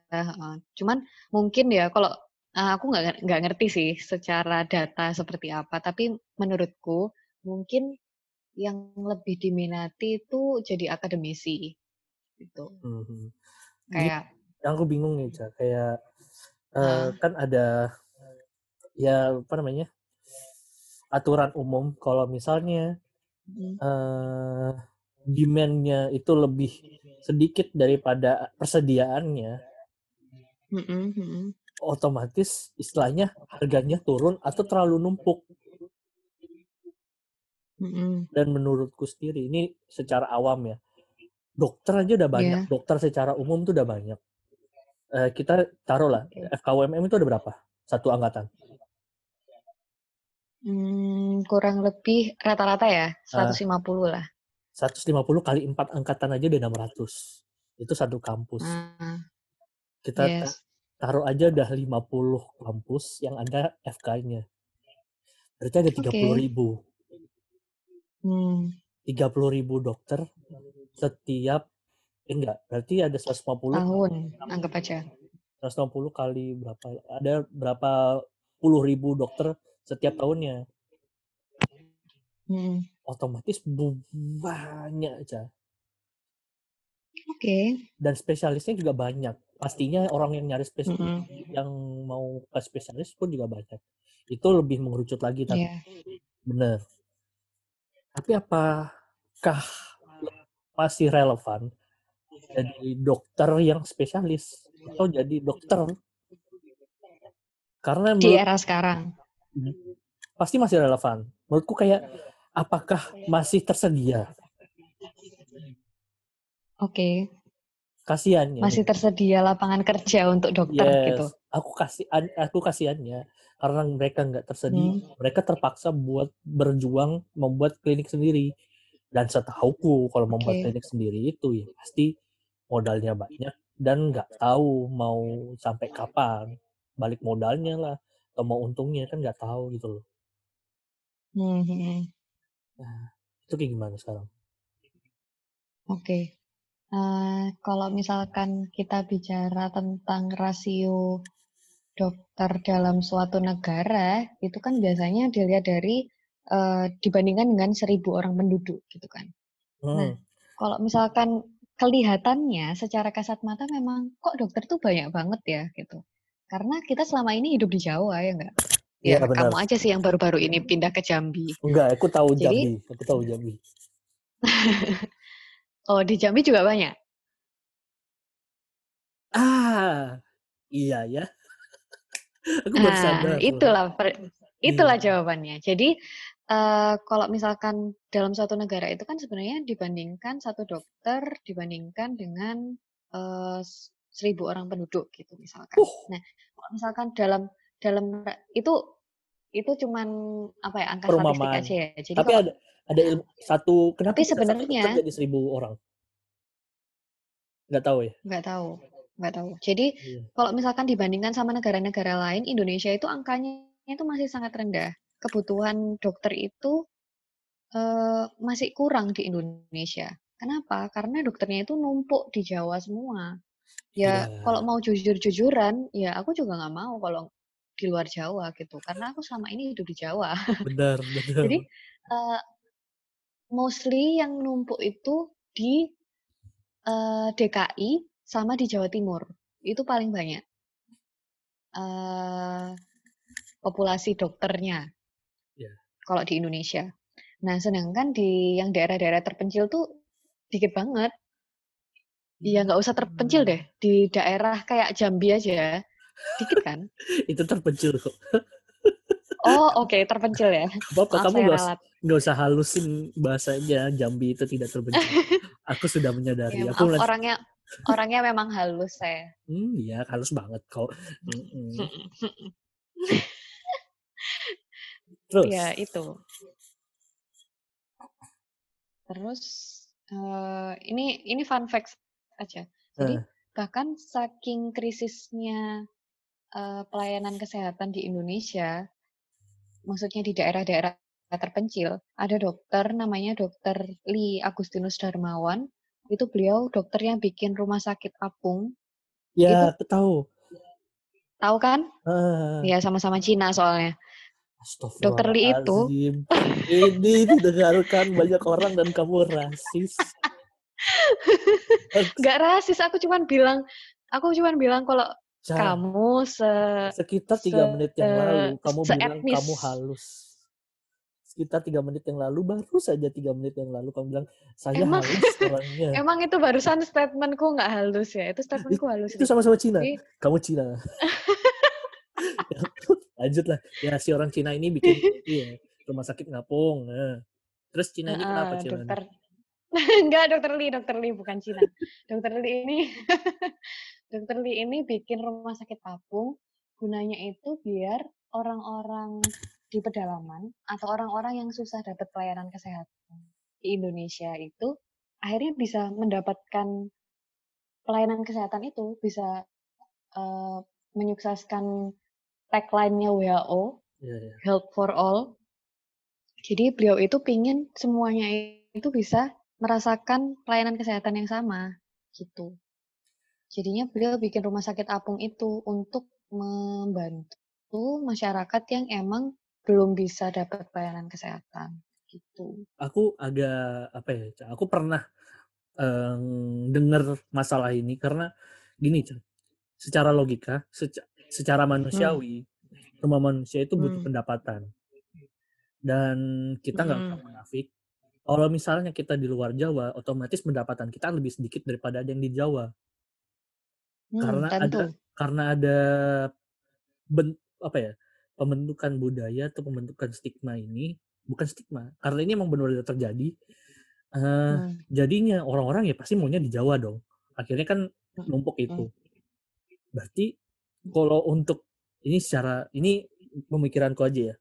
Cuman mungkin ya kalau eh, aku nggak nggak ngerti sih secara data seperti apa, tapi menurutku mungkin yang lebih diminati itu jadi akademisi gitu. Mhm. Gini, Kayak yang aku bingung nih, Cak. Kayak eh, ah, kan ada ya apa namanya aturan umum kalau misalnya eh, demand-nya itu lebih sedikit daripada persediaannya, mm-mm, mm-mm. otomatis istilahnya harganya turun atau terlalu numpuk. Mm-mm. Dan menurutku sendiri ini secara awam ya, dokter aja udah banyak, Iya. dokter secara umum tuh udah banyak. Eh, kita taruhlah Oke. FKUMM itu ada berapa? Satu angkatan. Hmm, kurang lebih rata-rata ya Ah, 150 lah. 150 kali 4 angkatan aja udah 600. Itu satu kampus. Ah, Kita ta- yes. taruh aja udah 50 kampus yang ada FK-nya. Berarti ada 30 Oke. ribu. Hmm, 30 ribu dokter setiap, eh enggak, berarti ada 150 tahun anggap aja. 150 kali berapa? Ada berapa puluh ribu dokter setiap tahunnya. Hmm, Otomatis banyak aja. Oke. Dan spesialisnya juga banyak. Pastinya orang yang nyari spesialis, Mm-mm. yang mau ke spesialis pun juga banyak. Itu lebih mengerucut lagi, tapi Iya. bener. Tapi apakah masih relevan jadi dokter yang spesialis atau jadi dokter? Karena Di era sekarang. pasti masih relevan. Menurutku kayak apakah masih tersedia? Oke. Kasiannya. Masih tersedia lapangan kerja untuk dokter gitu. Yes, aku kasih aku kasihannya karena mereka nggak tersedia, Hmm. mereka terpaksa buat berjuang membuat klinik sendiri. Dan setahuku kalau membuat Oke. klinik sendiri itu ya pasti modalnya banyak dan nggak tahu mau sampai kapan balik modalnya lah atau mau untungnya kan nggak tahu gitu loh. Mhm. Nah, itu kayak gimana sekarang? Oke. Eee, kalau misalkan kita bicara tentang rasio dokter dalam suatu negara, itu kan biasanya dilihat dari, eee, dibandingkan dengan 1000 orang penduduk, gitu kan. Nah, Mhm. kalau misalkan kelihatannya secara kasat mata memang, kok dokter tuh banyak banget ya, gitu. Karena kita selama ini hidup di Jawa, ya nggak? Iya, Ya, benar. kamu aja sih yang baru-baru ini pindah ke Jambi. Enggak, aku tahu Jadi Jambi, aku tahu Jambi. Oh, di Jambi juga banyak? Ah, iya ya. Aku baru Nah, sadar itulah per itulah Iya. jawabannya. Jadi, eee, kalau misalkan dalam suatu negara itu kan sebenarnya dibandingkan satu dokter dibandingkan dengan, eee, s 1000 orang penduduk gitu misalkan. Uh. Nah, kalau misalkan dalam dalam itu itu cuman apa ya, angka statistik Perumpamaan. aja ya. Jadi Tapi kalau ada ada ilmu satu kenapa tapi sebenarnya jadi 1000 orang? Nggak tahu ya? Nggak tahu nggak tahu. Jadi, Iya. kalau misalkan dibandingkan sama negara-negara lain, Indonesia itu angkanya itu masih sangat rendah. Kebutuhan dokter itu, eee, masih kurang di Indonesia. Kenapa? Karena dokternya itu numpuk di Jawa semua. Ya, kalau Iya. mau jujur-jujuran, ya aku juga nggak mau kalau di luar Jawa gitu, karena aku selama ini hidup di Jawa. Benar Jadi, benar. eee, mostly yang numpuk itu di, eee, DKI sama di Jawa Timur, itu paling banyak. Eee, populasi dokternya. Iya. Kalau di Indonesia. Nah, sedangkan di yang daerah-daerah terpencil tuh dikit banget. Ya nggak usah terpencil deh, di daerah kayak Jambi aja, dikit kan? Itu terpencil kok. Oh, oke, terpencil ya. Apa-apa, Maaf kamu ralat. nggak usah halusin bahasanya, Jambi itu tidak terpencil. Aku sudah menyadari, Ya aku maaf, orangnya orangnya memang halus saya. Mmm, iya, halus banget kok. Terus? Ya, itu. Terus, eee, ini ini fun facts aja. Jadi, Heeh. bahkan saking krisisnya, eee, pelayanan kesehatan di Indonesia, maksudnya di daerah-daerah terpencil, ada dokter namanya Dokter Lee Agustinus Darmawan, itu beliau dokter yang bikin rumah sakit apung. Itu Ya, aku tahu. Tahu kan? Heeh. Ya, sama-sama Cina soalnya. Dokter Lee itu. Ini didengarkan banyak orang dan kamu rasis. Nggak rasis, aku cuman bilang aku cuman bilang kalau kamu se Sekitar 3 se menit yang lalu kamu bilang kamu halus. Sekitar 3 menit yang lalu, baru saja 3 menit yang lalu kamu bilang, "Saya Emang halus orangnya." emang itu barusan statement-ku nggak halus ya? Itu It statement-ku halus itu sama-sama Cina? Jadi Kamu Cina. Lanjutlah. Ya, si orang Cina ini bikin iya, rumah sakit ngapung, heeh. Terus Cina ini kenapa Cina dokter enggak Dokter Lee Dokter Lee bukan Cina. Dokter Lee ini Dokter Lee ini bikin rumah sakit apung, gunanya itu biar orang-orang di pedalaman atau orang-orang yang susah dapat pelayanan kesehatan di Indonesia itu, akhirnya bisa mendapatkan pelayanan kesehatan itu, bisa, eee, menyukseskan tagline-nya WHO, Iya iya. Health for All. Jadi beliau itu pingin semuanya itu bisa merasakan pelayanan kesehatan yang sama, gitu. Jadinya beliau bikin rumah sakit apung itu untuk membantu masyarakat yang emang belum bisa dapat pelayanan kesehatan, gitu. Aku agak apa ya, aku pernah, eee, dengar masalah ini karena gini, Ca, secara logika, seca secara Hmm. manusiawi, semua manusia itu butuh Hmm. pendapatan. Dan kita nggak usah Mhm. munafik, kalau misalnya kita di luar Jawa, otomatis pendapatan kita lebih sedikit daripada ada yang di Jawa. Hmm, Karena ada tentu. karena ada ben apa ya, pembentukan budaya atau pembentukan stigma ini bukan stigma, karena ini emang benar-benar terjadi, eee, Hmm. jadinya orang-orang ya pasti maunya di Jawa dong. Akhirnya kan numpuk Mhm. itu. Berarti kalau untuk ini secara ini pemikiranku aja ya,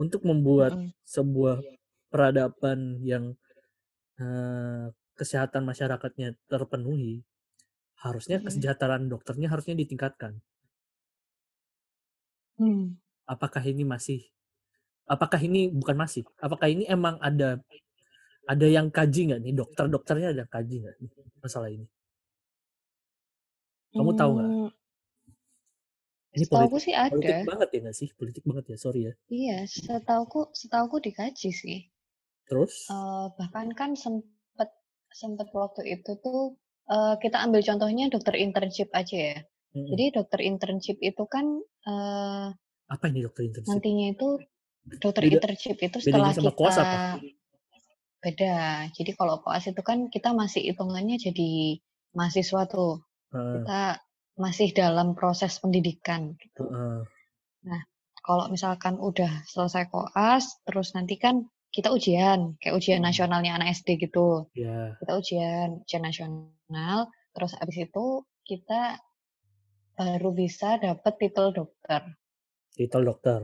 untuk membuat Mhm. sebuah peradaban yang, eee, kesehatan masyarakatnya terpenuhi, harusnya kesejahteraan dokternya harusnya ditingkatkan. Hmm. Apakah ini masih apakah ini bukan masih? Apakah ini emang ada ada yang kaji nggak nih dokter-dokternya ada kaji nggak nih masalah ini? Kamu tahu nggak? Hmm, Ini Setauku politik, sih ada. politik banget ya nggak sih? Politik banget ya, sorry ya. Iya, setauku setauku dikaji sih. Terus? Eh, bahkan kan sempet sempet waktu itu tuh eh, kita ambil contohnya dokter internship aja ya. Jadi dokter internship itu kan eh, apa ini dokter internship? nantinya itu dokter Beda- internship itu bedanya setelah sama kita koas apa? beda. Jadi kalau koas itu kan kita masih hitungannya jadi mahasiswa tuh. Heeh, Kita masih dalam proses pendidikan gitu. heeh. Kalau misalkan udah selesai koas, terus nanti kan kita ujian, kayak ujian nasionalnya anak SD gitu. ya, Kita ujian, ujian nasional, terus habis itu kita baru bisa dapet titel dokter. titel dokter.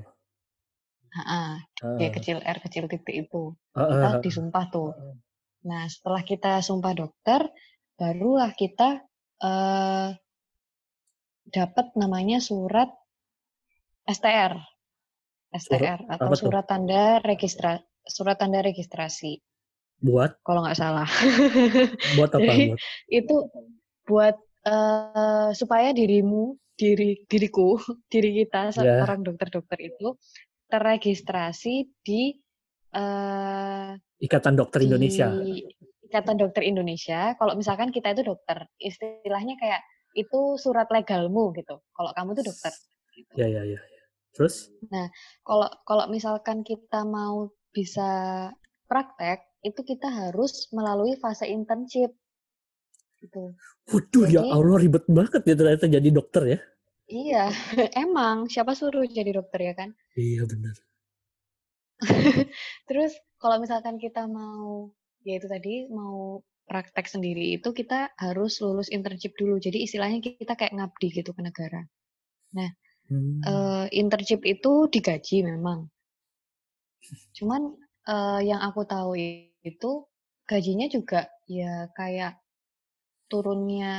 Ha, D Heeh, kecil R kecil titik itu. heeh, Kita heeh. disumpah tuh. Nah, setelah kita sumpah dokter, barulah kita eh dapat namanya surat STR. STR atau apa tuh? surat tanda registra surat tanda registrasi Buat kalau nggak salah. buat apa? Jadi Buat itu buat eh supaya dirimu, diri diriku, diri kita Ya. seorang dokter-dokter itu terregistrasi di eh Ikatan Dokter Indonesia. di Ikatan Dokter Indonesia. Kalau misalkan kita itu dokter, istilahnya kayak itu surat legalmu gitu. Kalau kamu tuh dokter. gitu. Ya, ya, ya. ya. Terus? Kalau kalau misalkan kita mau bisa praktek, itu kita harus melalui fase internship. Gitu. Waduh, ya Jadi- Allah ribet banget ya ternyata jadi dokter ya. Iya, emang siapa suruh jadi dokter ya kan? Iya benar. Terus kalau misalkan kita mau ya itu tadi mau praktek sendiri itu kita harus lulus internship dulu. Jadi istilahnya kita kayak ngabdi gitu ke negara. Hmm. Eh, internship itu digaji memang. Cuman eh, yang aku tahu itu gajinya juga ya kayak turunnya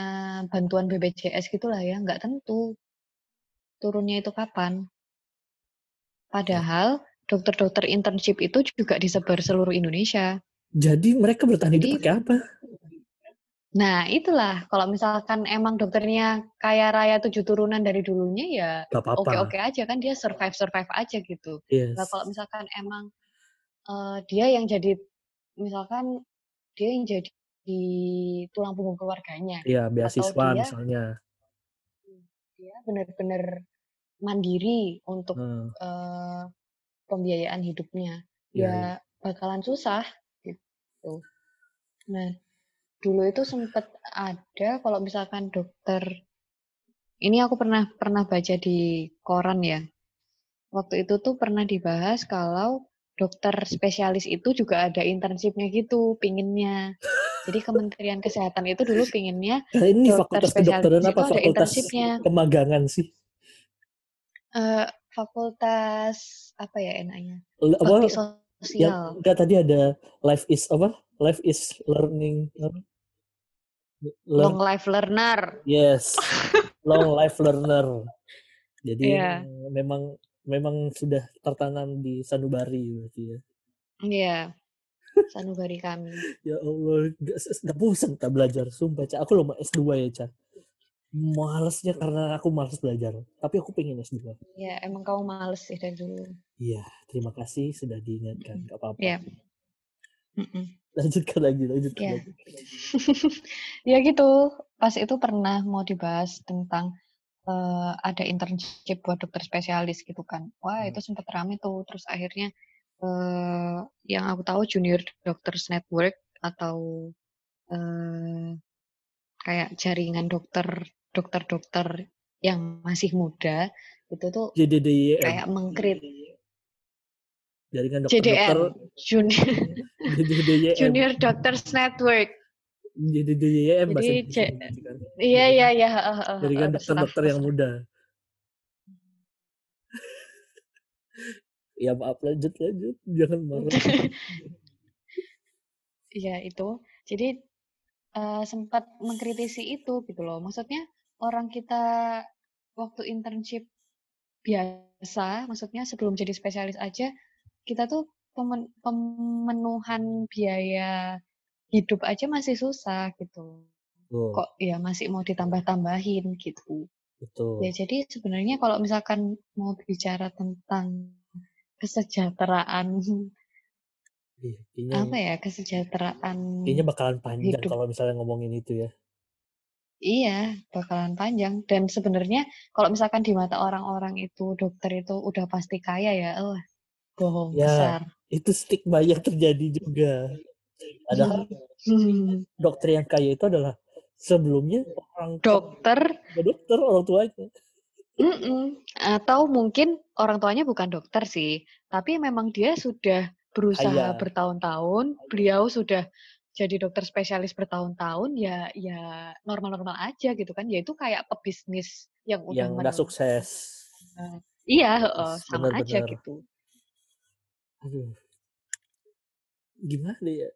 bantuan BPJS gitulah ya, nggak tentu turunnya itu kapan. Padahal dokter-dokter internship itu juga disebar seluruh Indonesia. Jadi mereka bertahan hidup pakai apa? Nah, itulah kalau misalkan emang dokternya kaya raya tujuh turunan dari dulunya ya oke-oke aja kan dia survive survive aja gitu. Yes. Nah, kalau misalkan emang eh, dia yang jadi misalkan dia yang jadi di tulang punggung keluarganya, Iya, beasiswa dia- misalnya. dia benar-benar mandiri untuk Hmm, eh, pembiayaan hidupnya. iya, ya iya. bakalan susah gitu. Nah, dulu itu sempat ada kalau misalkan dokter ini aku pernah pernah baca di koran ya. Waktu itu tuh pernah dibahas kalau dokter spesialis itu juga ada internshipnya gitu, pinginnya. Jadi Kementerian Kesehatan itu dulu pinginnya Nah, ini dokter fakultas spesialis kedokteran itu apa ada fakultas internshipnya. kemagangan sih? eh, fakultas apa ya enaknya? Apa? Yang sosial. enggak tadi ada life is apa? Life is learning. Learn, Long life learner. yes, long life learner. Jadi eh, memang memang sudah tertanam di sanubari berarti ya. Iya. Sanubari kami. Ya Allah, gak, gak bosan tak belajar. Sumpah, Ca. Aku loh S2 ya, Ca. Malesnya karena aku males belajar. Tapi aku pengen S2. Ya, emang kamu males sih dari dulu. Iya, terima kasih sudah diingatkan. Gak apa-apa. Iya. Lanjutkan lagi, lanjutkan Iya. lagi. ya gitu. Pas itu pernah mau dibahas tentang eh, ada internship buat dokter spesialis gitu kan. Wah, Hmm. itu sempat rame tuh. Terus akhirnya eh, yang aku tahu Junior Doctors Network atau eh, kayak jaringan dokter dokter-dokter yang masih muda itu tuh JDDIM. kayak mengkrit Jaringan dokter-dokter. Junior JDDIM. Junior Doctors Network. JDDIM bahasa Jadi, Indonesia gitu kan. Iya iya iya. Jaringan heeh, terserah, dokter-dokter yang muda. ya maaf lanjut lanjut jangan marah Iya itu. Jadi eh, sempat mengkritisi itu gitu loh. Maksudnya orang kita waktu internship biasa, maksudnya sebelum jadi spesialis aja kita tuh pemen pemenuhan biaya hidup aja masih susah gitu. Betul. Kok ya masih mau ditambah-tambahin gitu. Betul. Ya jadi sebenarnya kalau misalkan mau bicara tentang kesejahteraan kayaknya apa ya kesejahteraan kayaknya bakalan panjang hidup kalau misalnya ngomongin itu ya. Iya, bakalan panjang. Dan sebenarnya kalau misalkan di mata orang-orang itu dokter itu udah pasti kaya ya, oh, bohong Ya, besar. itu stigma yang terjadi juga. Padahal dokter yang kaya itu adalah sebelumnya orang dokter, tua- dokter orang tuanya. mm-mm. atau mungkin orang tuanya bukan dokter sih, tapi memang dia sudah berusaha bertahun-tahun, beliau sudah jadi dokter spesialis bertahun-tahun, ya ya normal-normal aja gitu kan. Ya itu kayak pebisnis yang udah yang udah sukses. Iya, heeh, Yes, sama aja bener-bener. gitu. Aduh. Gimana ya?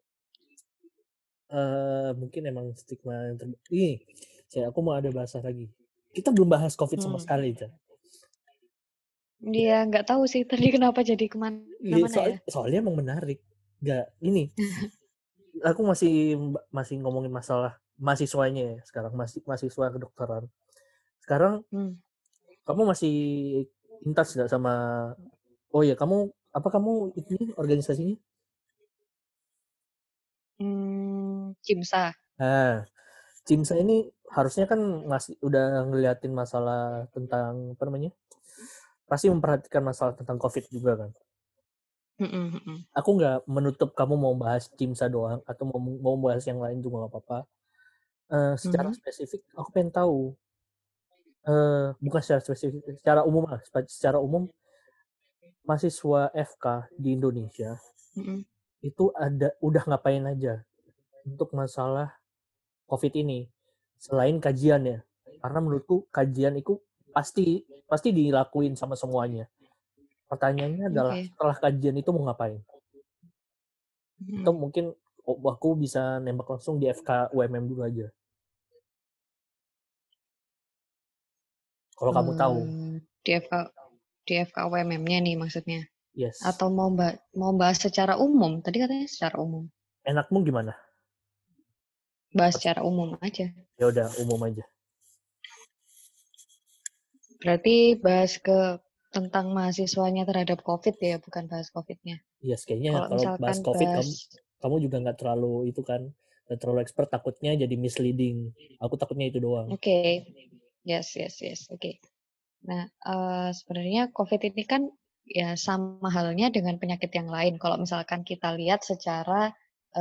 Eh mungkin emang stigma yang ter... Ini, saya aku mau ada bahasa lagi. Kita belum bahas COVID sama Hmm. sekali, Chan. Dia nggak tahu sih tadi kenapa jadi Iya, ke mana-mana soal, ya. soalnya emang menarik. Gak, ini. aku masih masih ngomongin masalah mahasiswanya ya sekarang masih mahasiswa kedokteran. Sekarang Hmm. kamu masih in touch nggak sama Oh ya, kamu apa kamu ini organisasinya? Hmm, Cimsa. Nah, Cimsa ini harusnya kan masih udah ngeliatin masalah tentang apa namanya? Pasti memperhatikan masalah tentang COVID juga kan. Mm-mm. Aku nggak menutup kamu mau bahas Cimsa doang atau mau mau bahas yang lain juga nggak apa-apa. Eh, secara Mhm. spesifik aku pengen tahu eh bukan secara spesifik, secara umum lah, secara umum mahasiswa FK di Indonesia Mm-mm. itu ada udah ngapain aja untuk masalah COVID ini selain kajian ya karena menurutku kajian itu pasti pasti dilakuin sama semuanya pertanyaannya adalah Oke. setelah kajian itu mau ngapain Mm-mm. atau mungkin oh, aku bisa nembak langsung di FK UMM dulu aja kalau kamu tahu Eh, di FK di FK UMM-nya nih maksudnya. yes Atau mau mbak mau bahas secara umum? Tadi katanya secara umum. enakmu gimana Bahas secara umum aja. ya udah umum aja Berarti bahas ke tentang mahasiswanya terhadap COVID ya, bukan bahas COVID-nya. yes kayaknya Kalau kalau bahas COVID kamu bahas kamu juga nggak terlalu itu kan nggak terlalu expert takutnya jadi misleading aku takutnya itu doang Oke, yes, yes, yes, oke. Nah, eh, sebenarnya COVID ini kan ya sama halnya dengan penyakit yang lain. Kalau misalkan kita lihat secara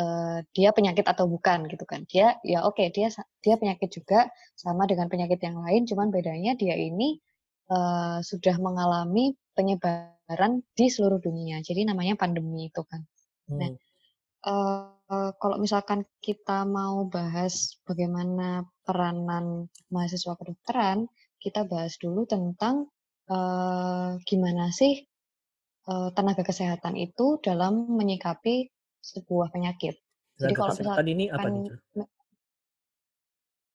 eh, dia penyakit atau bukan gitu kan, dia ya oke dia sa- dia penyakit juga sama dengan penyakit yang lain, cuman bedanya dia ini eh, sudah mengalami penyebaran di seluruh dunia. Jadi namanya pandemi itu kan. Nah, Hmm, eh, kalau misalkan kita mau bahas bagaimana peranan mahasiswa kedokteran, kita bahas dulu tentang eh, gimana sih tenaga kesehatan itu dalam menyikapi sebuah penyakit. Jadi tenaga kalau kesehatan ini apa misalkan Chan?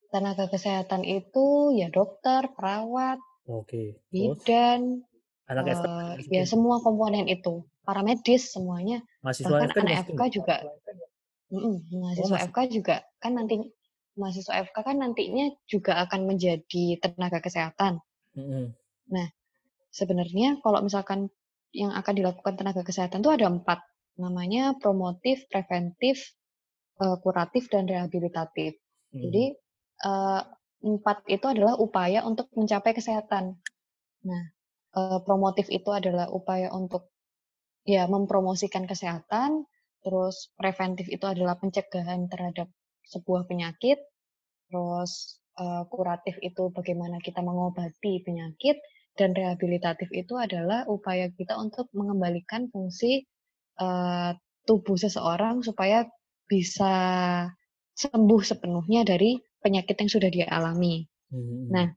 tenaga kesehatan itu ya dokter, perawat, oke bidan, anak FK dimasukin? ya semua komponen itu, paramedis semuanya. mahasiswa Bahkan FK anak FK juga oh mahasiswa masuk FK juga kan nanti mahasiswa FK kan nantinya juga akan menjadi tenaga kesehatan. Mm-mm. Nah, sebenarnya kalau misalkan yang akan dilakukan tenaga kesehatan itu ada empat, namanya promotif, preventif, eh, kuratif, dan rehabilitatif. Mm. Jadi eh, empat itu adalah upaya untuk mencapai kesehatan. Nah, eh, promotif itu adalah upaya untuk ya mempromosikan kesehatan, terus preventif itu adalah pencegahan terhadap sebuah penyakit, terus kuratif itu bagaimana kita mengobati penyakit, dan rehabilitatif itu adalah upaya kita untuk mengembalikan fungsi eh, tubuh seseorang supaya bisa sembuh sepenuhnya dari penyakit yang sudah dia alami. Mm. Nah,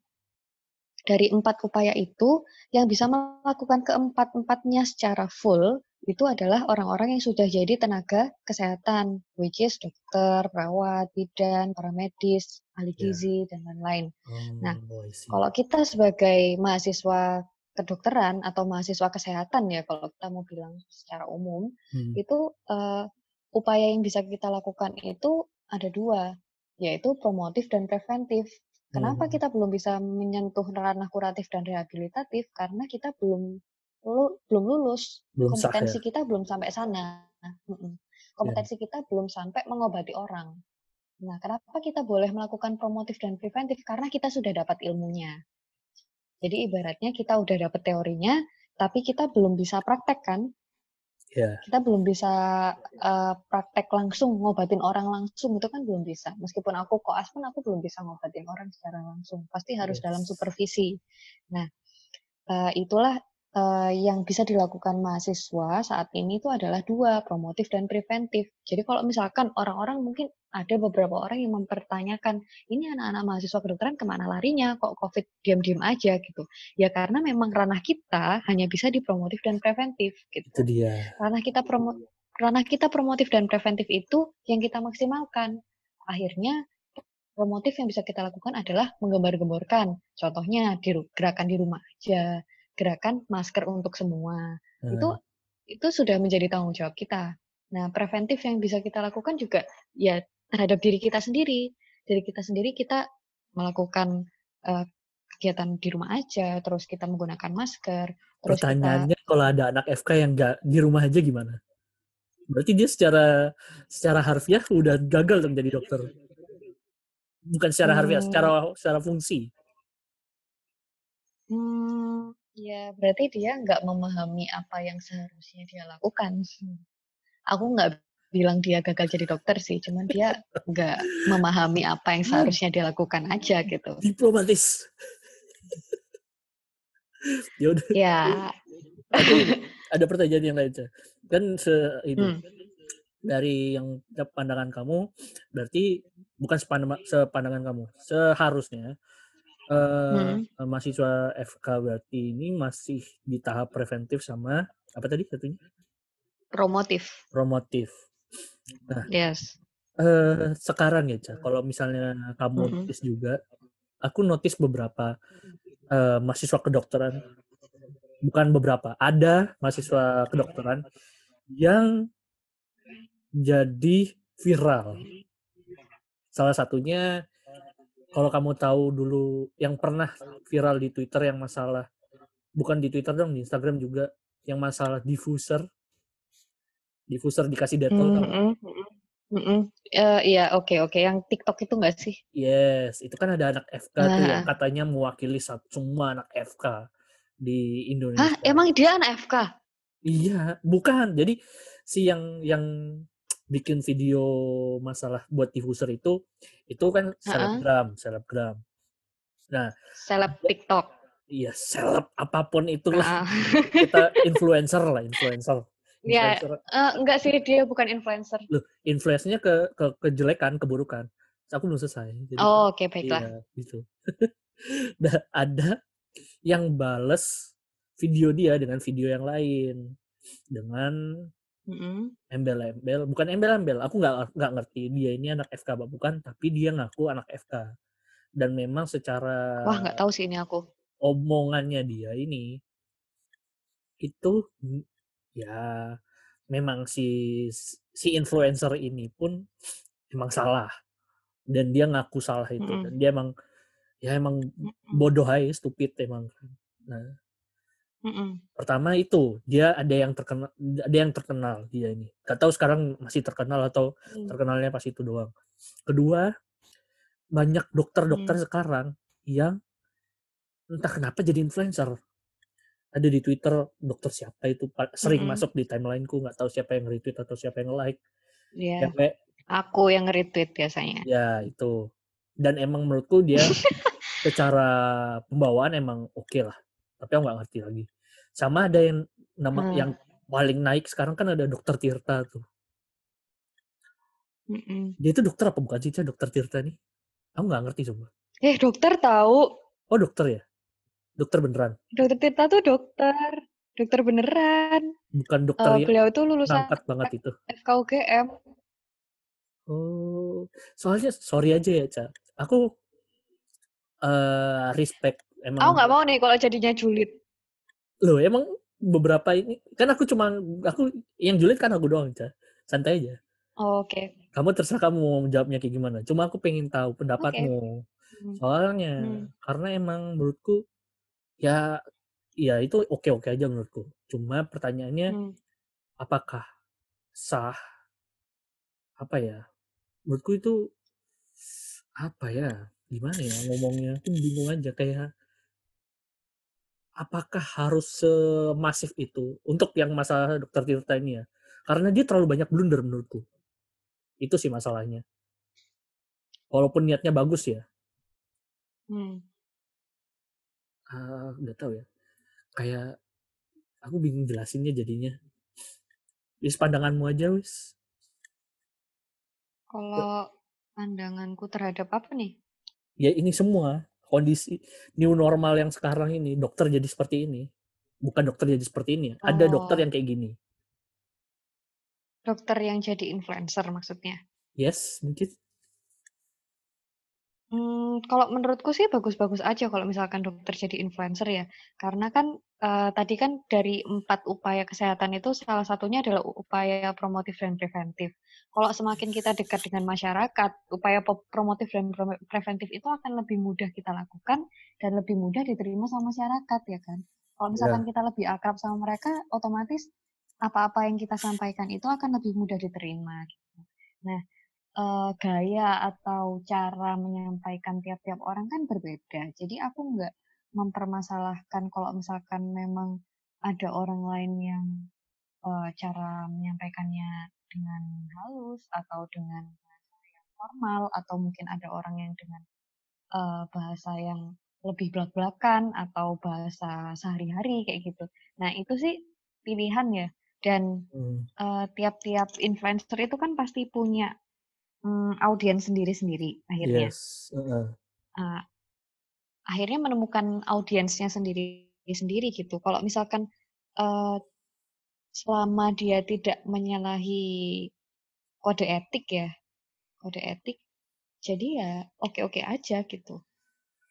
dari empat upaya itu, yang bisa melakukan keempat-empatnya secara full itu adalah orang-orang yang sudah jadi tenaga kesehatan, which is dokter, perawat, bidan, paramedis, ahli Ya. gizi, dan lain-lain. Nah, Oh, see. kalau kita sebagai mahasiswa kedokteran atau mahasiswa kesehatan ya kalau kita mau bilang secara umum Hmm. itu uh, upaya yang bisa kita lakukan itu ada dua yaitu promotif dan preventif. Kenapa Hmm. kita belum bisa menyentuh ranah kuratif dan rehabilitatif? Karena kita belum lu, belum lulus, Belum sah kompetensi ya. kita belum sampai sana. Mm-mm. Kompetensi kita belum sampai mengobati orang. Nah, kenapa kita boleh melakukan promotif dan preventif? Karena kita sudah dapat ilmunya. Jadi ibaratnya kita udah dapat teorinya, tapi kita belum bisa praktek kan? Ya. Kita belum bisa uh, praktek langsung ngobatin orang langsung itu kan belum bisa. Meskipun aku koas pun aku belum bisa ngobatin orang secara langsung. Pasti harus Yes. dalam supervisi. Nah, uh, itulah uh, yang bisa dilakukan mahasiswa saat ini itu adalah dua, promotif dan preventif. Jadi kalau misalkan orang-orang mungkin ada beberapa orang yang mempertanyakan, ini anak-anak mahasiswa kedokteran ke mana larinya, kok COVID diam-diam aja gitu. Ya karena memang ranah kita hanya bisa di promotif dan preventif gitu. Itu dia. Ranah kita promo ranah kita promotif dan preventif itu yang kita maksimalkan. Akhirnya promotif yang bisa kita lakukan adalah menggembar-gemborkan. Contohnya di gerakan di rumah aja, gerakan masker untuk semua. Hmm. Itu itu sudah menjadi tanggung jawab kita. Nah, preventif yang bisa kita lakukan juga ya terhadap diri kita sendiri. Diri kita sendiri kita melakukan uh, kegiatan di rumah aja, terus kita menggunakan masker, terus Pertanyaannya kita kalau ada anak FK yang nggak di rumah aja gimana? Berarti dia secara secara harfiah udah gagal dong jadi dokter. Bukan secara harfiah, Hmm. secara secara fungsi. Hmm, ya berarti dia nggak memahami apa yang seharusnya dia lakukan. Aku nggak bilang dia gagal jadi dokter sih, cuman dia nggak memahami apa yang seharusnya dia lakukan aja gitu. Diplomatis. ya udah. Ya, Ada, ada pertanyaan yang lain. Kan se itu hmm, dari yang pandangan kamu berarti bukan sepandangan, sepandangan kamu. Seharusnya hmm. mahasiswa FK berarti ini masih di tahap preventif sama apa tadi satunya? promotif. Promotif. Yes. Eh sekarang ya, Ca, kalau misalnya kamu Mm-mm. notice juga, aku notice beberapa eh, mahasiswa kedokteran, bukan beberapa, ada mahasiswa kedokteran yang jadi viral. Salah satunya, kalau kamu tahu dulu yang pernah viral di Twitter yang masalah, bukan di Twitter dong, di Instagram juga, yang masalah diffuser, diffuser dikasih detol, kamu Mm-mm, mm-mm, mm-mm. Eh, Iya, oke oke. Yang TikTok itu nggak sih? Yes, itu kan ada anak FK tuh yang Ah. katanya mewakili semua anak FK di Hah, Indonesia. emang dia anak FK? Iya, bukan. Jadi si yang yang bikin video masalah buat diffuser itu itu kan selebgram, selebgram. Nah, Seleb TikTok. iya seleb apa pun itulah Ah. kita influencer lah, influencer. Iya, eh, enggak sih dia bukan influencer. Loh, influence-nya ke, ke kejelekan, keburukan. Aku belum selesai. Jadi Oh, oke baiklah. Iya, gitu. nah, ada yang bales video dia dengan video yang lain dengan Mm-mm. embel-embel, bukan embel-embel. Aku nggak nggak ngerti dia ini anak FK apa bukan, tapi dia ngaku anak FK. Dan memang secara Wah, nggak tahu sih ini aku. omongannya dia ini itu ya memang si si influencer ini pun emang salah dan dia ngaku salah itu Mm-mm. dan dia emang ya emang bodoh aja stupid emang nah Mm-mm. pertama itu dia ada yang terkenal ada yang terkenal dia ini gak tahu sekarang masih terkenal atau Hmm. terkenalnya pas itu doang kedua banyak dokter-dokter Hmm. sekarang yang entah kenapa jadi influencer ada di Twitter dokter siapa itu sering Mm-mm. masuk di timelineku nggak tahu siapa yang retweet atau siapa yang like Iya, cewek aku yang retweet biasanya. ya itu dan emang menurutku dia secara pembawaan emang oke lah tapi aku nggak ngerti lagi sama ada yang nama Hmm. yang paling naik sekarang kan ada dokter Tirta tuh Mm-mm. dia itu dokter apa bukan sih dokter Tirta nih aku nggak ngerti coba Eh, dokter tahu. oh dokter ya dokter beneran Dokter Tirta tuh dokter. Dokter beneran. bukan dokter Eh, yang beliau itu lulusan banget itu FKUGM. oh soalnya sorry aja ya Ca aku eh respect Aku emang nggak mau nih kalau jadinya julid. loh emang beberapa ini kan aku cuma aku yang julid kan aku doang Ca. santai aja Oh, Oke. kamu terserah kamu mau jawabnya kayak gimana cuma aku pengen tahu pendapatmu Hmm. soalnya Hmm. karena emang menurutku ya ya itu oke oke aja menurutku cuma pertanyaannya Hmm. apakah sah apa ya menurutku itu apa ya gimana ya ngomongnya tuh bingung aja kayak apakah harus semasif itu untuk yang masalah dokter Tirta ini ya? Karena dia terlalu banyak blunder menurutku. Itu sih masalahnya. Walaupun niatnya bagus ya. Hmm. ah, nggak tahu ya. Kayak aku bingung jelasinnya jadinya. Wis pandanganmu aja wis. Kalau pandanganku terhadap apa nih? ya ini semua kondisi new normal yang sekarang ini dokter jadi seperti ini bukan dokter jadi seperti ini ada dokter Oh. yang kayak gini Dokter yang jadi influencer maksudnya. yes mungkin Hmm, kalau menurutku sih bagus-bagus aja kalau misalkan dokter jadi influencer ya. Karena kan eh, tadi kan dari empat upaya kesehatan itu salah satunya adalah upaya promotif dan preventif. Kalau semakin kita dekat dengan masyarakat, upaya po- promotif dan pre- preventif itu akan lebih mudah kita lakukan dan lebih mudah diterima sama masyarakat ya kan. Kalau misalkan kita lebih akrab sama mereka, otomatis apa-apa yang kita sampaikan itu akan lebih mudah diterima. Gitu. Nah, eh, gaya atau cara menyampaikan tiap-tiap orang kan berbeda. Jadi aku nggak mempermasalahkan kalau misalkan memang ada orang lain yang eh, cara menyampaikannya dengan halus atau dengan bahasa yang formal atau mungkin ada orang yang dengan eh, bahasa yang lebih belak-belakan atau bahasa sehari-hari kayak gitu. Nah itu sih pilihan ya. Dan Hmm, eh, tiap-tiap influencer itu kan pasti punya mm, audiens sendiri-sendiri akhirnya. yes heeh. Ah, akhirnya menemukan audiensnya sendiri-sendiri gitu. Kalau misalkan eh, selama dia tidak menyalahi kode etik ya, kode etik, jadi ya oke-oke aja gitu.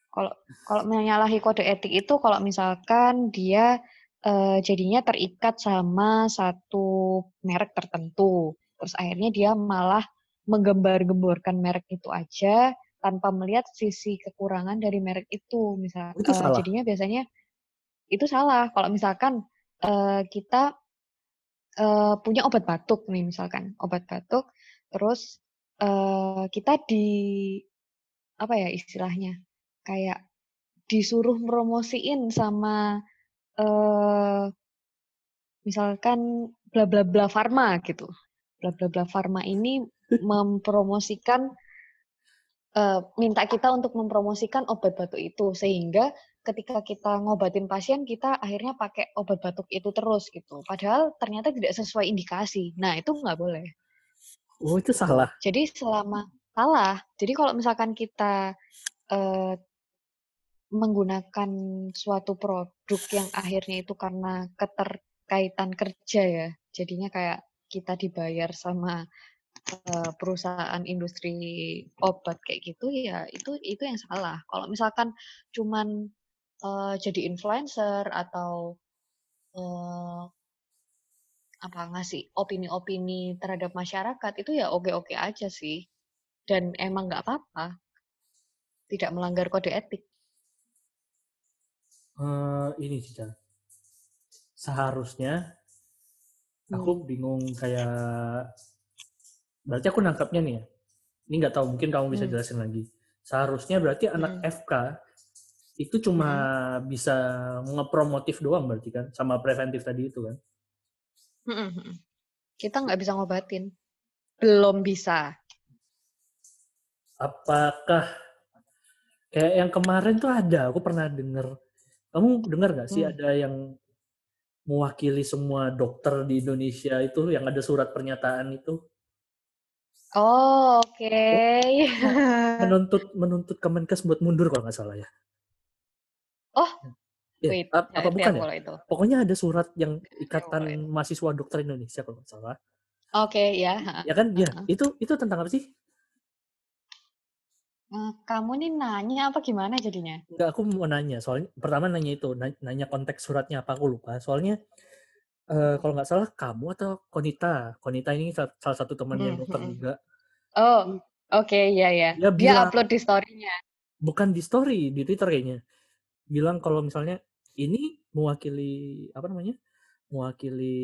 Kalau kalau menyalahi kode etik itu kalau misalkan dia eh, jadinya terikat sama satu merek tertentu, terus akhirnya dia malah menggembar-gemborkan merek itu aja tanpa melihat sisi kekurangan dari merek itu, misal itu eh, salah jadinya biasanya itu salah. Kalau misalkan eh, kita eh, punya obat batuk nih misalkan obat batuk, terus eh, kita di apa ya istilahnya kayak disuruh promosiin sama eh misalkan bla bla bla farma gitu. Bla bla bla farma ini mempromosikan eh, minta kita untuk mempromosikan obat batuk itu sehingga ketika kita ngobatin pasien kita akhirnya pakai obat batuk itu terus gitu. Padahal ternyata tidak sesuai indikasi. Nah, itu nggak boleh. oh itu salah Jadi selama salah. Jadi kalau misalkan kita eh, menggunakan suatu produk yang akhirnya itu karena keterkaitan kerja ya, jadinya kayak kita dibayar sama perusahaan industri obat kayak gitu ya itu itu yang salah. Kalau misalkan cuman eh, jadi influencer atau eh, apa ngasih opini-opini terhadap masyarakat itu ya oke-oke aja sih dan emang nggak apa-apa tidak melanggar kode etik. Eh, ini sih seharusnya aku Hmm. bingung kayak berarti aku nangkapnya nih ya ini nggak tahu mungkin kamu bisa Hmm. jelasin lagi seharusnya berarti anak Hmm. FK itu cuma bisa ngepromotif doang berarti kan sama preventif tadi itu kan mm-mm. Kita nggak bisa ngobatin. Belum bisa. apakah kayak yang kemarin tuh ada aku pernah denger kamu dengar nggak sih Hmm. ada yang mewakili semua dokter di Indonesia itu yang ada surat pernyataan itu Oh, oke. menuntut menuntut Kemenkes buat mundur kalau nggak salah ya Oh, Ya, wait. ap- apa Nggak bukan ya itu. pokoknya ada surat yang ikatan mahasiswa dokter Indonesia kalau nggak salah Oke, ya. ha. ya kan ya Heeh. itu itu tentang apa sih Eee, kamu nih nanya apa gimana jadinya? Enggak, aku mau nanya. Soalnya pertama nanya itu, na nanya konteks suratnya apa, aku lupa. Soalnya, eee, kalau nggak salah kamu atau Konita, Konita ini sa salah satu teman yang dokter mhm. juga. Oh, oke, iya iya. Dia Dia bilang upload di story-nya? bukan di story, di Twitter kayaknya. Bilang kalau misalnya, ini mewakili, apa namanya, mewakili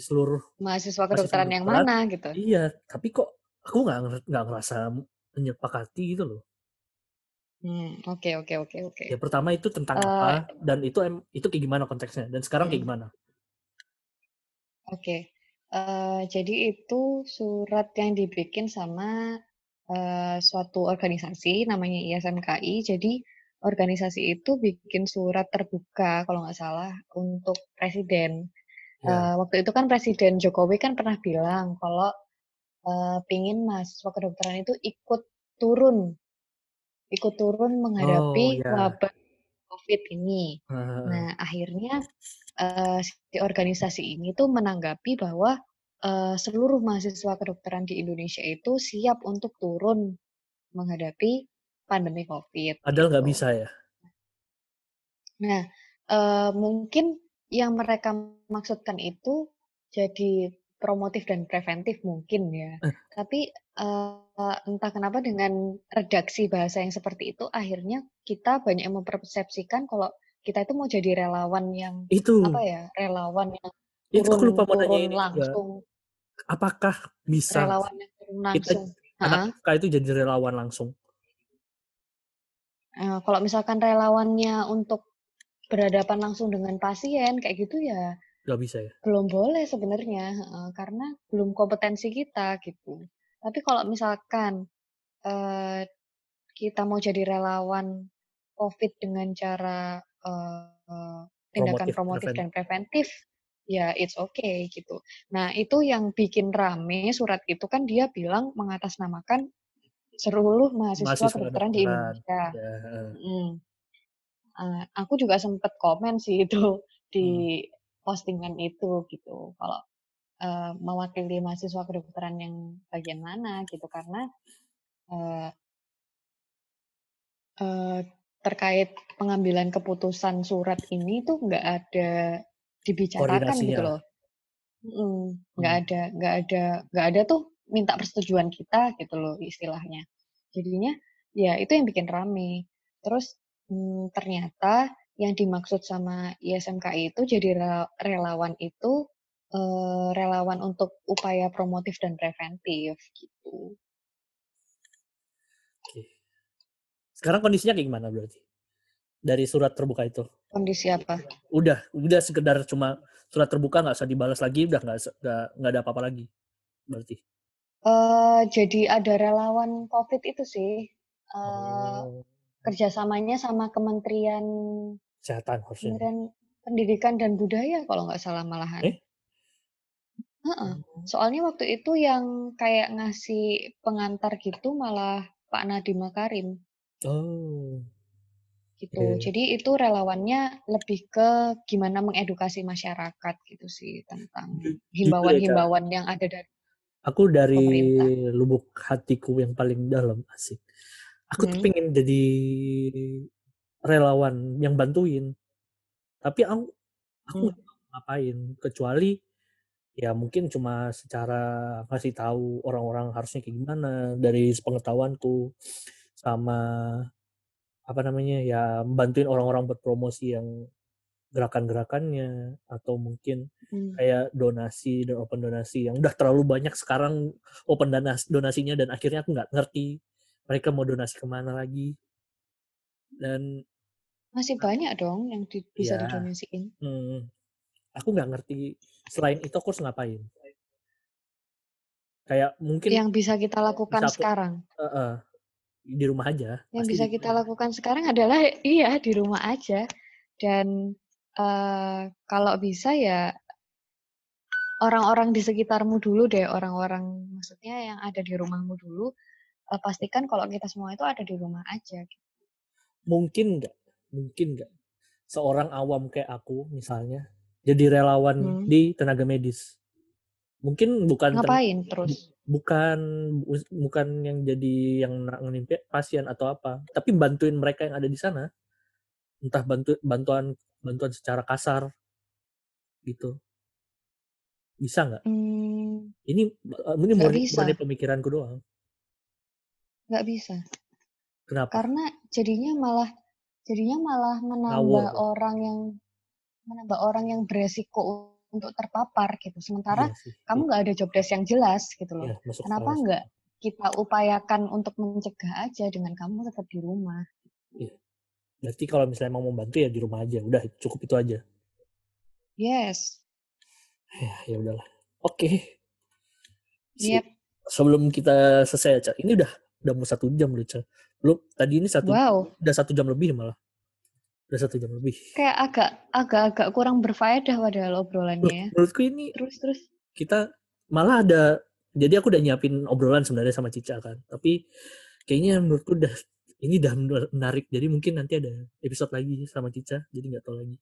seluruh Mahasiswa kedokteran yang mana gitu? iya, tapi kok aku nggak nggak ngerasa menyepakati gitu loh. Mmm, oke oke oke oke. Ya pertama itu tentang Eee apa, dan itu itu kayak gimana konteksnya, dan sekarang kayak Mhm. gimana? Oke, eee, jadi itu surat yang dibikin sama, eee, suatu organisasi namanya ISMKI. Jadi organisasi itu bikin surat terbuka kalau nggak salah untuk presiden. Ya. Eee, waktu itu kan Presiden Jokowi kan pernah bilang kalau, eee, pengen mahasiswa kedokteran itu ikut turun ikut turun Oh, menghadapi ya. wabah Covid ini. Heeh. Nah, akhirnya, eee, si organisasi ini tuh menanggapi bahwa, eee, seluruh mahasiswa kedokteran di Indonesia itu siap untuk turun menghadapi pandemi Covid, Padahal nggak gitu. bisa ya? Nah, eee, mungkin yang mereka maksudkan itu jadi promotif dan preventif mungkin ya. Eh. Tapi, eee, entah kenapa dengan redaksi bahasa yang seperti itu, akhirnya kita banyak yang mempersepsikan kalau kita itu mau jadi relawan yang, apa Itu. ya, relawan yang Itu aku lupa turun mau nanya turun ini juga. langsung. Apakah bisa Relawan yang turun kita langsung anak heeh? FK itu jadi relawan langsung? Eee, kalau misalkan relawannya untuk berhadapan langsung dengan pasien kayak gitu ya, Nggak bisa ya? belum boleh sebenarnya, karena belum kompetensi kita gitu. Tapi kalau misalkan, kita mau jadi relawan Covid dengan cara, tindakan Promotif, dan preventif, ya it's okay gitu. Nah, itu yang bikin rame surat itu kan dia bilang mengatasnamakan seluruh mahasiswa Mahasiswa kedokteran di Indonesia, ya, mhm. Eee, aku juga sempet komen sih itu Hmm. Postingan itu gitu, kalau, eee, mewakili mahasiswa kedokteran yang bagian mana gitu, karena, eee eee, terkait pengambilan keputusan surat ini tuh nggak ada dibicarakan gitu Koordinasinya. loh. Nggak Hmm. ada nggak ada nggak ada tuh minta persetujuan kita gitu loh istilahnya. Jadinya ya itu yang bikin rame. Terus, mmm, ternyata yang dimaksud sama ISMKI itu jadi rela relawan itu, eee, relawan untuk upaya promotif dan preventif gitu. Oke. Sekarang kondisinya kayak gimana berarti? Dari surat terbuka itu? Kondisi apa? Udah udah sekedar cuma surat terbuka nggak usah dibalas lagi, udah nggak nggak ada apa-apa lagi, berarti? Eee, jadi ada relawan Covid itu sih, eee, Oh. kerjasamanya sama Kementerian Kesehatan harusnya ya? Kementerian Pendidikan dan Budaya kalau nggak salah malahan. Eh? Heeh, Oh. soalnya waktu itu yang kayak ngasih pengantar gitu malah Pak Nadiem Makarim. Oh. Gitu, Oke. jadi itu relawannya lebih ke gimana mengedukasi masyarakat gitu sih tentang ya, himbauan-himbauan yang ada dari aku dari pemerintah. lubuk hatiku yang paling dalam, asik, aku tuh Mhm. pengen jadi relawan yang bantuin. Tapi aku aku tahu ngapain, kecuali ya mungkin cuma secara ngasih tahu orang-orang harusnya kayak gimana dari sepengetahuanku, sama apa namanya, ya bantuin orang-orang buat promosi yang gerakan-gerakannya, atau mungkin Mmm. kayak donasi dan open donasi yang udah terlalu banyak sekarang open danas donasinya dan akhirnya aku nggak ngerti mereka mau donasi ke mana lagi. Dan Masih a banyak dong yang di bisa Iya, didonasiin. mhm, aku nggak ngerti selain itu aku harus ngapain. Kayak mungkin Yang bisa kita lakukan satu sekarang? heeh, di rumah aja, Yang bisa rumah kita lakukan sekarang adalah iya di rumah aja dan, eee, kalau bisa ya orang-orang di sekitarmu dulu deh, orang-orang maksudnya yang ada di rumahmu dulu, eee, pastikan kalau kita semua itu ada di rumah aja gitu. Mungkin nggak mungkin nggak seorang awam kayak aku misalnya, jadi relawan Hmm. di tenaga medis? Mungkin bukan Ngapain terus? bukan bukan yang jadi yang nanganin pasien atau apa tapi bantuin mereka yang ada di sana entah bantu bantuan bantuan secara kasar gitu bisa nggak Hmm, ini ini nggak murni, bisa. murni pemikiranku doang Nggak bisa. kenapa Karena jadinya malah jadinya malah menambah Ngawur. orang yang menambah orang yang beresiko untuk terpapar gitu. Sementara iya sih kamu nggak ada job desk yang jelas gitu loh. iya, Kenapa nggak kita upayakan untuk mencegah aja dengan kamu tetap di rumah? berarti kalau misalnya mau membantu ya di rumah aja udah cukup itu aja Yes. ya ya udahlah oke Si- Yep. sebelum kita selesai Ca, ini udah udah mau satu jam loh Ca. belum tadi ini satu Wow. udah satu jam lebih malah udah satu jam lebih Kayak agak agak-agak kurang berfaedah padahal obrolannya ya. menurutku ini Terus terus. kita malah ada jadi aku udah nyiapin obrolan sebenarnya sama Cica kan tapi kayaknya menurutku udah ini udah menarik jadi mungkin nanti ada episode lagi sama Cica jadi nggak tahu lagi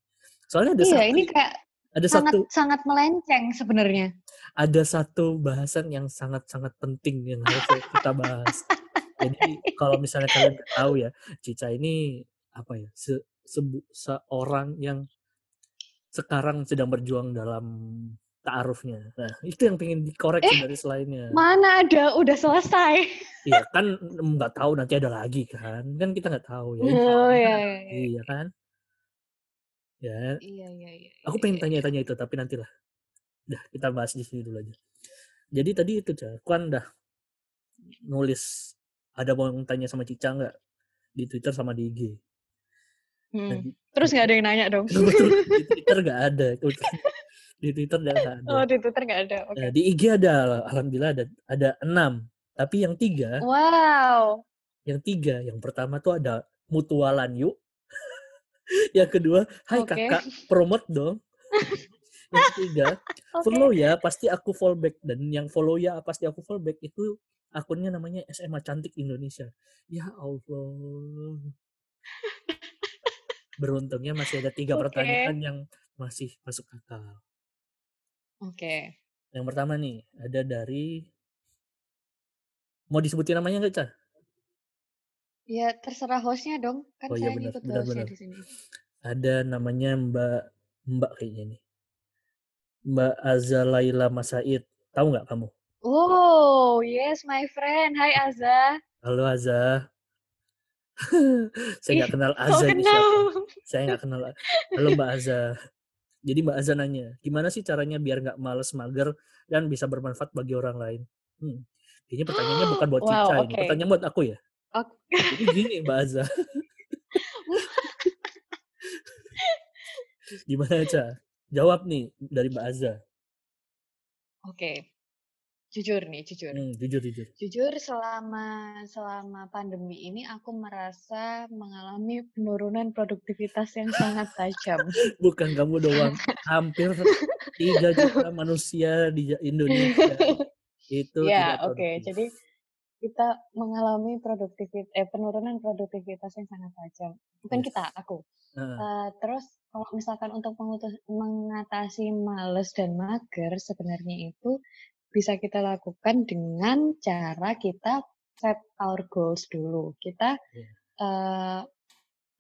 soalnya ada Iya, satu ini kayak ada sangat satu sangat melenceng sebenarnya. ada satu bahasan yang sangat sangat penting yang harus kita bahas jadi kalau misalnya kalian tahu ya Cica ini apa ya se, sebu- seorang yang sekarang sedang berjuang dalam ta'arufnya. Nah, itu yang pengen dikorek Eh, dari selainnya. Mana ada udah selesai. Iya kan nggak tahu nanti ada lagi kan. Kan kita nggak tahu ya. Oh iya, ada iya, iya. ya kan? Ya, Iya, iya, iya. aku iya, pengen iya. tanya-tanya itu tapi nantilah. Dah, kita bahas di sini dulu aja. Jadi tadi itu, Ca, aku kan dah nulis ada mau tanya sama Cica nggak di Twitter sama di IG. Hmm. Terus nggak ada yang nanya dong. kebetulan di Twitter nggak ada. Kebetulan di Twitter nggak ada. Oh, di Twitter nggak ada. Oke. Nah, di IG ada, alhamdulillah ada ada enam. Tapi yang tiga, Wow. yang tiga, yang pertama tuh ada mutualan yuk. yang kedua, hai Oke. kakak, promote dong. yang ketiga, Oke. follow ya, pasti aku fallback. Dan yang follow ya, pasti aku fallback itu akunnya namanya SMA Cantik Indonesia. Ya Allah. Beruntungnya masih ada tiga Oke. pertanyaan yang masih masuk akal. Oke. Yang pertama nih, ada dari mau disebutin namanya nggak, Ca? Ya terserah hostnya dong. Kan Oh iya saya benar, ngikut benar hostnya benar. di sini. Ada namanya Mbak Mbak kayaknya nih. Mbak Azalaila Masaid. Tahu nggak kamu? Oh, yes, my friend. Hai Aza. Halo Aza. Saya nggak kenal Aza ini kenal? siapa. Saya nggak kenal. Halo Mbak Aza. Jadi Mbak Aza nanya, gimana sih caranya biar nggak males mager dan bisa bermanfaat bagi orang lain? Hmm. Kayaknya pertanyaannya bukan buat Wow, Cica ini, oke. pertanyaan buat aku ya. Oke. Jadi gini Mbak Aza, gimana Ca? Jawab nih dari Mbak Aza. Oke. Jujur nih, jujur. Hmm, jujur jujur. Jujur selama selama pandemi ini aku merasa mengalami penurunan produktivitas yang sangat tajam. Bukan kamu doang, hampir 3 juta manusia di Indonesia itu Ya, oke. produktif. Jadi kita mengalami produktivitas eh penurunan produktivitas yang sangat tajam. Bukan Yes. kita, aku. Heeh. Eh, terus kalau misalkan untuk mengutus, mengatasi males dan mager sebenarnya itu bisa kita lakukan dengan cara kita set our goals dulu. Kita Iya. eh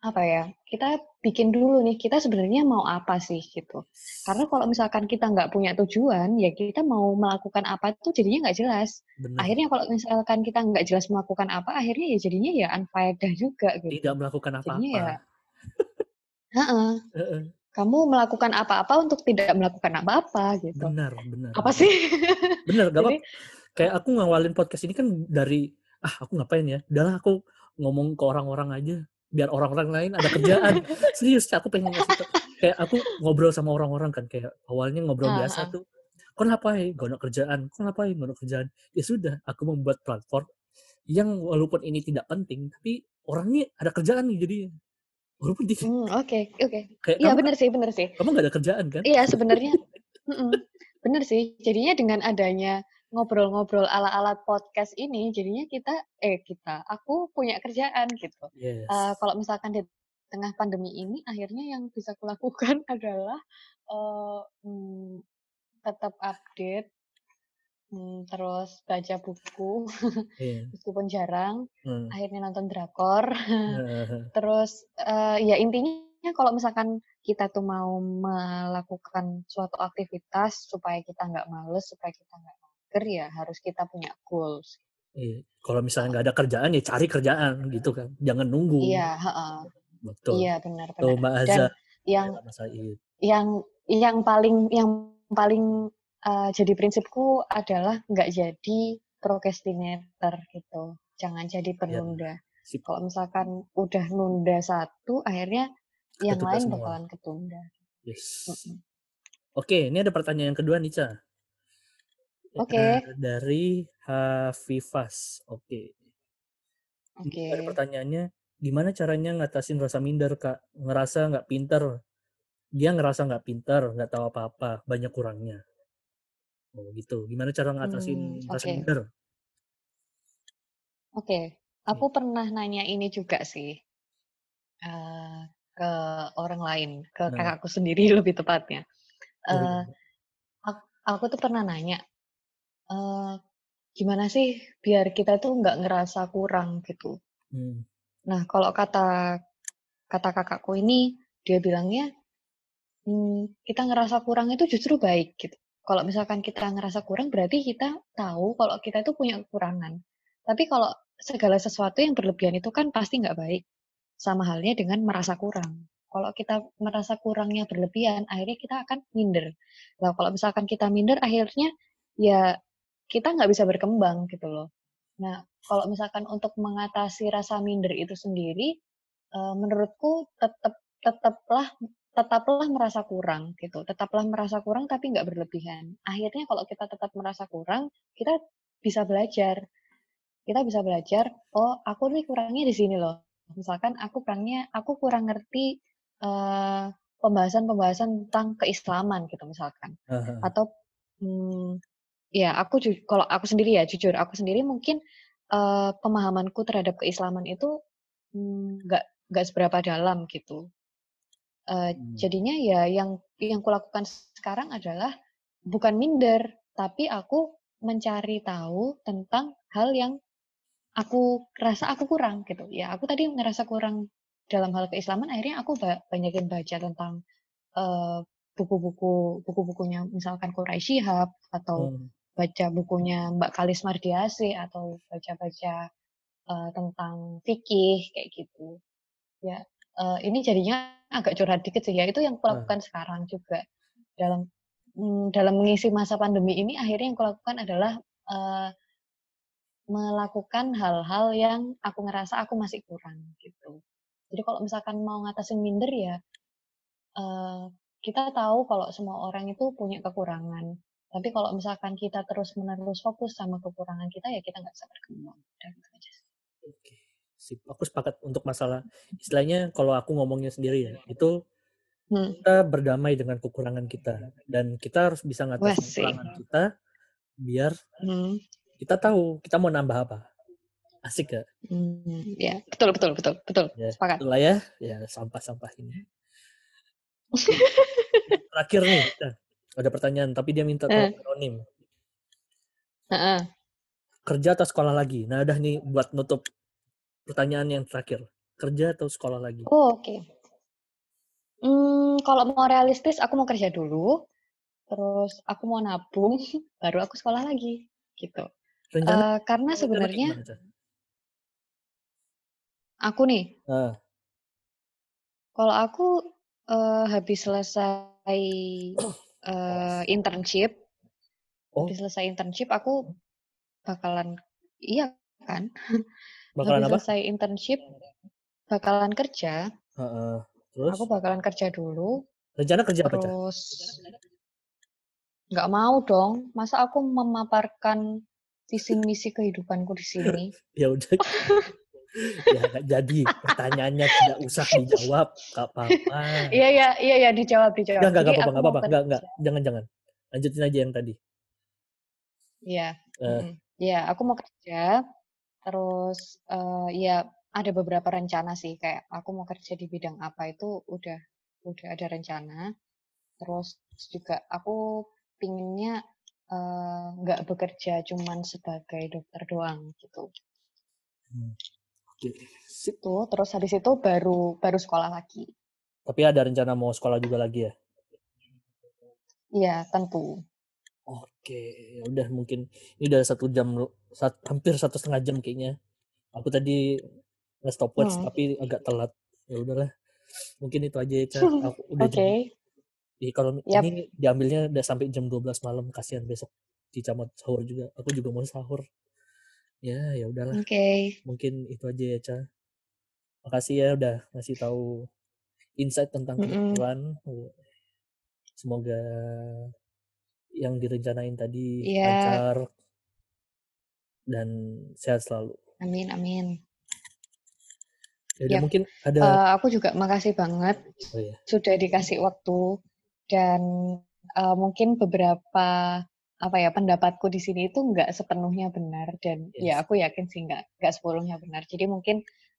apa ya? Kita bikin dulu nih kita sebenarnya mau apa sih gitu. Karena kalau misalkan kita nggak punya tujuan, ya kita mau melakukan apa tuh jadinya nggak jelas. Benar. Akhirnya kalau misalkan kita nggak jelas melakukan apa, akhirnya ya jadinya ya unfaedah juga gitu. Tidak melakukan Jadinya ya, apa-apa. heeh, Heeh. Kamu melakukan apa-apa untuk tidak melakukan apa-apa gitu. Benar, benar. Apa sih? Benar, gak apa Kayak aku ngawalin podcast ini kan dari ah aku ngapain ya? Udahlah aku ngomong ke orang-orang aja biar orang-orang lain ada kerjaan. Serius, aku pengen ngasih tau. Kayak aku ngobrol sama orang-orang kan kayak awalnya ngobrol ah, biasa ah. tuh. Kau ngapain? Gak ada kerjaan. Kau ngapain? Gak ada kerjaan. Ya sudah, aku membuat platform yang walaupun ini tidak penting, tapi orangnya ada kerjaan nih jadi walaupun di, Hmm, oke, oke. kayak Iya benar sih, benar sih. kamu gak ada kerjaan kan? Iya sebenarnya, mm-mm, benar sih. Jadinya dengan adanya ngobrol-ngobrol ala-ala podcast ini, jadinya kita, eh kita, aku punya kerjaan gitu. Yes. Eh, kalau misalkan di tengah pandemi ini, akhirnya yang bisa kulakukan adalah eh, mm, tetap update Hmm, terus baca buku, Iya. meskipun jarang, Hmm. akhirnya nonton drakor. Terus, eee, ya intinya kalau misalkan kita tuh mau melakukan suatu aktivitas supaya kita nggak males, supaya kita nggak mager, ya harus kita punya goals. Iya, kalau misalnya nggak ada kerjaan, ya cari kerjaan gitu kan, jangan nunggu. Iya, heeh. Betul. Iya, benar Tuh, benar. Mbak Dan yang ya, Mas Said. yang yang paling yang paling, eee, jadi prinsipku adalah nggak jadi procrastinator gitu, jangan jadi Iya, penunda. sip. Kalau misalkan udah nunda satu, akhirnya yang Ketunda lain semua. bakalan ketunda. Yes. Mhm. Oke, ini ada pertanyaan yang kedua nih, Ca. Oke. Eh, dari Hafifas. Oke. Ini ada Oke. pertanyaannya, gimana caranya ngatasin rasa minder, Kak? Ngerasa nggak pinter. Dia ngerasa nggak pinter, nggak tahu apa-apa, banyak kurangnya. Oh gitu. Gimana cara ngatasin Hmm, rasa oke. minder? Oke, Nih. aku pernah nanya ini juga sih, eee, ke orang lain, ke Nah. kakakku sendiri lebih tepatnya. Oh, Eee, iya. ak aku tuh pernah nanya, eee, gimana sih biar kita tuh nggak ngerasa kurang gitu. Hmm. Nah, kalau kata kata kakakku ini, dia bilangnya, mmm, kita ngerasa kurang itu justru baik gitu. Kalau misalkan kita ngerasa kurang, berarti kita tahu kalau kita itu punya kekurangan. Tapi kalau segala sesuatu yang berlebihan itu kan pasti nggak baik. Sama halnya dengan merasa kurang. Kalau kita merasa kurangnya berlebihan, akhirnya kita akan minder. Nah, kalau misalkan kita minder, akhirnya ya kita nggak bisa berkembang gitu loh. Nah, kalau misalkan untuk mengatasi rasa minder itu sendiri, eee, menurutku tetep tetaplah tetaplah merasa kurang gitu, tetaplah merasa kurang tapi nggak berlebihan. Akhirnya kalau kita tetap merasa kurang, kita bisa belajar. Kita bisa belajar, "Oh, aku nih kurangnya di sini loh." Misalkan aku kurangnya aku kurang ngerti, eee, pembahasan-pembahasan tentang keislaman gitu misalkan. Heeh. Atau, mmm, ya aku kalau aku sendiri ya, jujur aku sendiri mungkin, eee, pemahamanku terhadap keislaman itu, mmm, nggak nggak seberapa dalam gitu. Hmm. jadinya ya yang yang kulakukan sekarang adalah bukan minder, tapi aku mencari tahu tentang hal yang aku rasa aku kurang gitu. Ya aku tadi ngerasa kurang dalam hal keislaman, akhirnya aku ba banyakin baca tentang, eee, buku-buku buku-bukunya misalkan Quraisy Shihab, atau Hmm. baca bukunya Mbak Kalis Mardiasih, atau baca-baca, eee, tentang fikih kayak gitu. Ya, eee, ini jadinya agak curhat dikit sih ya, itu yang kulakukan sekarang juga. Dalam, mmm, dalam mengisi masa pandemi ini akhirnya yang kulakukan adalah, eee melakukan hal-hal yang aku ngerasa aku masih kurang gitu. Jadi kalau misalkan mau ngatasin minder ya, eee, kita tahu kalau semua orang itu punya kekurangan. Tapi kalau misalkan kita terus-menerus fokus sama kekurangan kita, ya kita nggak bisa berkembang. Udah gitu aja sih. Oke, sip. Aku sepakat untuk masalah istilahnya kalau aku ngomongnya sendiri ya, itu Hmm. kita berdamai dengan kekurangan kita dan kita harus bisa ngatasin sih. kekurangan kita biar Hmm. kita tahu kita mau nambah apa. Asik gak? Mmm, ya, betul betul betul betul, Ya, sepakat. itulah ya, ya sampah-sampah ini. Oke, terakhir nih, Ca, ada pertanyaan tapi dia minta tolong Eh. anonim. Heeh. Kerja atau sekolah lagi? Nah, udah nih buat nutup pertanyaan yang terakhir. Kerja atau sekolah lagi? Oh, oke. Mmm, kalau mau realistis aku mau kerja dulu, terus aku mau nabung, baru aku sekolah lagi, gitu. Rencana Eee, karena sebenarnya aku nih, Heeh. kalau aku, eee, habis selesai, eee, internship Oh. habis selesai internship aku bakalan iya kan? Bakalan Habis apa? selesai internship bakalan kerja. Heeh, terus? Aku bakalan kerja dulu, Rencana kerja apa, Ca? terus nggak mau dong, masa aku memaparkan visi misi kehidupanku di sini. Ya udah. Ya nggak jadi, pertanyaannya tidak usah dijawab, nggak apa-apa. Iya iya iya iya, dijawab dijawab. nggak nggak apa-apa aku nggak apa-apa, nggak nggak, jangan jangan. Lanjutin aja yang tadi. Iya, Eh. Iya, aku mau kerja, terus, eee, ya ada beberapa rencana sih, kayak aku mau kerja di bidang apa itu udah udah ada rencana. Terus juga aku pinginnya, eh, nggak bekerja cuman sebagai dokter doang gitu. Hmm. Oke, sip. Tuh, terus habis itu baru baru sekolah lagi. Tapi ada rencana mau sekolah juga lagi ya? Iya, tentu. Oke, ya udah mungkin ini udah satu jam, sat, hampir satu setengah jam kayaknya. Aku tadi nge stopwatch Hmm. tapi agak telat. Ya udahlah, mungkin itu aja ya, Ca. Aku udah Oke. jam. Jadi kalau Yap. ini diambilnya udah sampai jam 12 malam, kasihan besok Cica mau sahur juga. Aku juga mau sahur. Ya, ya udahlah. Oke. Mungkin itu aja ya, Ca. Makasih ya udah ngasih tahu insight tentang Mm-mm. kedokteran. Semoga yang direncanain tadi Iya. lancar dan sehat selalu. Amin, amin. Ya udah Yap. mungkin ada Eh, aku juga makasih banget oh ya. sudah dikasih waktu dan eh, mungkin beberapa apa ya pendapatku di sini itu nggak sepenuhnya benar dan Yes. ya aku yakin sih nggak nggak sepenuhnya benar. Jadi mungkin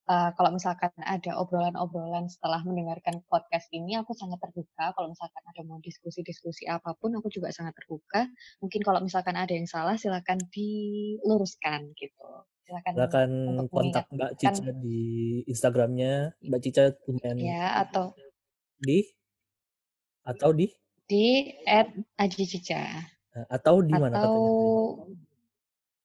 eh, kalau misalkan ada obrolan-obrolan setelah mendengarkan podcast ini, aku sangat terbuka. Kalau misalkan ada mau diskusi-diskusi apa pun, aku juga sangat terbuka. Mungkin kalau misalkan ada yang salah, silakan diluruskan gitu. Silakan Silakan kontak Mbak Cica di Instagramnya. Mbak Cica lumayan ya atau di atau di di @ajicica eh, atau di mana atau katanya?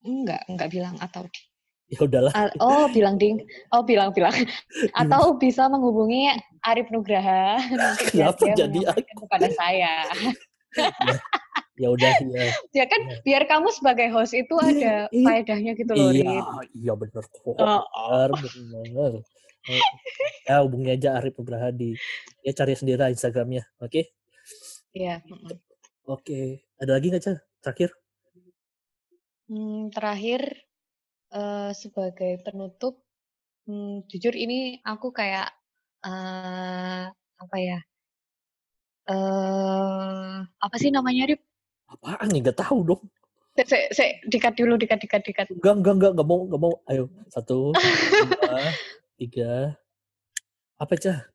enggak enggak bilang atau di Ya udahlah. Oh bilang ding oh bilang bilang Gimana? atau bisa menghubungi Arif Nugraha Kenapa jadi menyampaikan kepada saya Ya udah ya. ya kan Ya. biar kamu sebagai host itu ada Iya, faedahnya gitu loh Iya, iya bener kok. Oh, Bener, bener. Eh, Ya hubungi aja Arif Nugraha di ya cari sendiri lah Instagramnya. Oke. iya mm-mm. Oke. Ada lagi nggak Ca? Terakhir? Hmm, terakhir eh, sebagai penutup hmm, jujur ini aku kayak eh apa ya eh apa sih namanya Rip Apaan nih? Gak tahu dong. Se, se, dikat dulu, dikat, dikat, dikat. Enggak, enggak, enggak, enggak mau, enggak mau. Ayo, satu, dua, tiga. Apa Ca?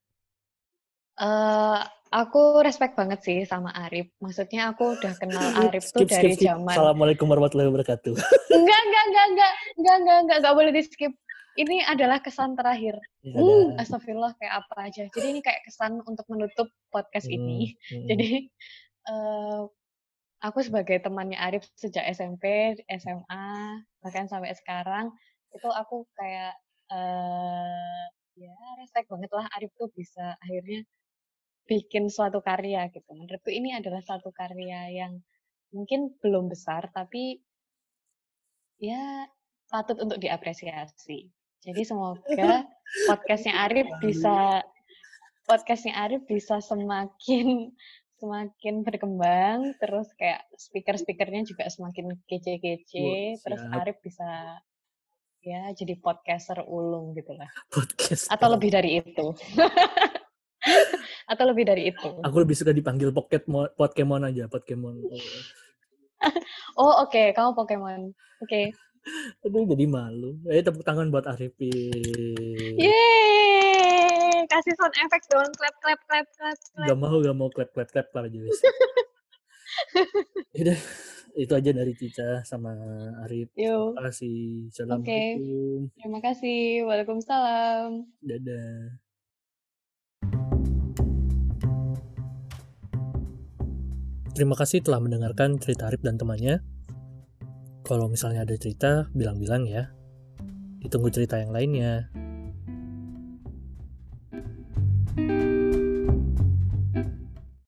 Eh, aku respect banget sih sama Arif. Maksudnya aku udah kenal Arif tuh Skip, dari skip. zaman. Assalamualaikum warahmatullahi wabarakatuh. Enggak, enggak, enggak, enggak, enggak, enggak, enggak, enggak boleh di skip. Ini adalah kesan terakhir. Ya, Hmm, astagfirullah kayak apa aja. Jadi ini kayak kesan untuk menutup podcast Hmm, ini. hmm. Jadi eh, aku sebagai temannya Arif sejak SMP, SMA, bahkan sampai sekarang itu aku kayak eh ya respect banget lah Arif tuh bisa akhirnya bikin suatu karya gitu. Menurutku ini adalah suatu karya yang mungkin belum besar tapi ya patut untuk diapresiasi. Jadi semoga podcastnya Arif bisa podcastnya Arif bisa semakin semakin berkembang terus kayak speaker-speakernya juga semakin kece-kece terus. Arif bisa ya jadi podcaster ulung gitu lah Podcast. atau lebih dari itu atau lebih dari itu Aku lebih suka dipanggil Pocket Pokemon aja, Pokemon. oh oke kamu Pokemon oke Aduh, jadi malu. Eh, tepuk tangan buat Arif. Yeay, kasih sound effect dong, clap clap clap clap clap. Gak mau, gak mau clap, clap, clap, clap aja wis. Udah, itu aja dari Cica sama Arif. Yuk, Terima kasih. Assalamualaikum. terima kasih. Waalaikumsalam. Dadah. Terima kasih telah mendengarkan cerita Arif dan temannya. Kalau misalnya ada cerita, bilang-bilang ya. Ditunggu cerita yang lainnya.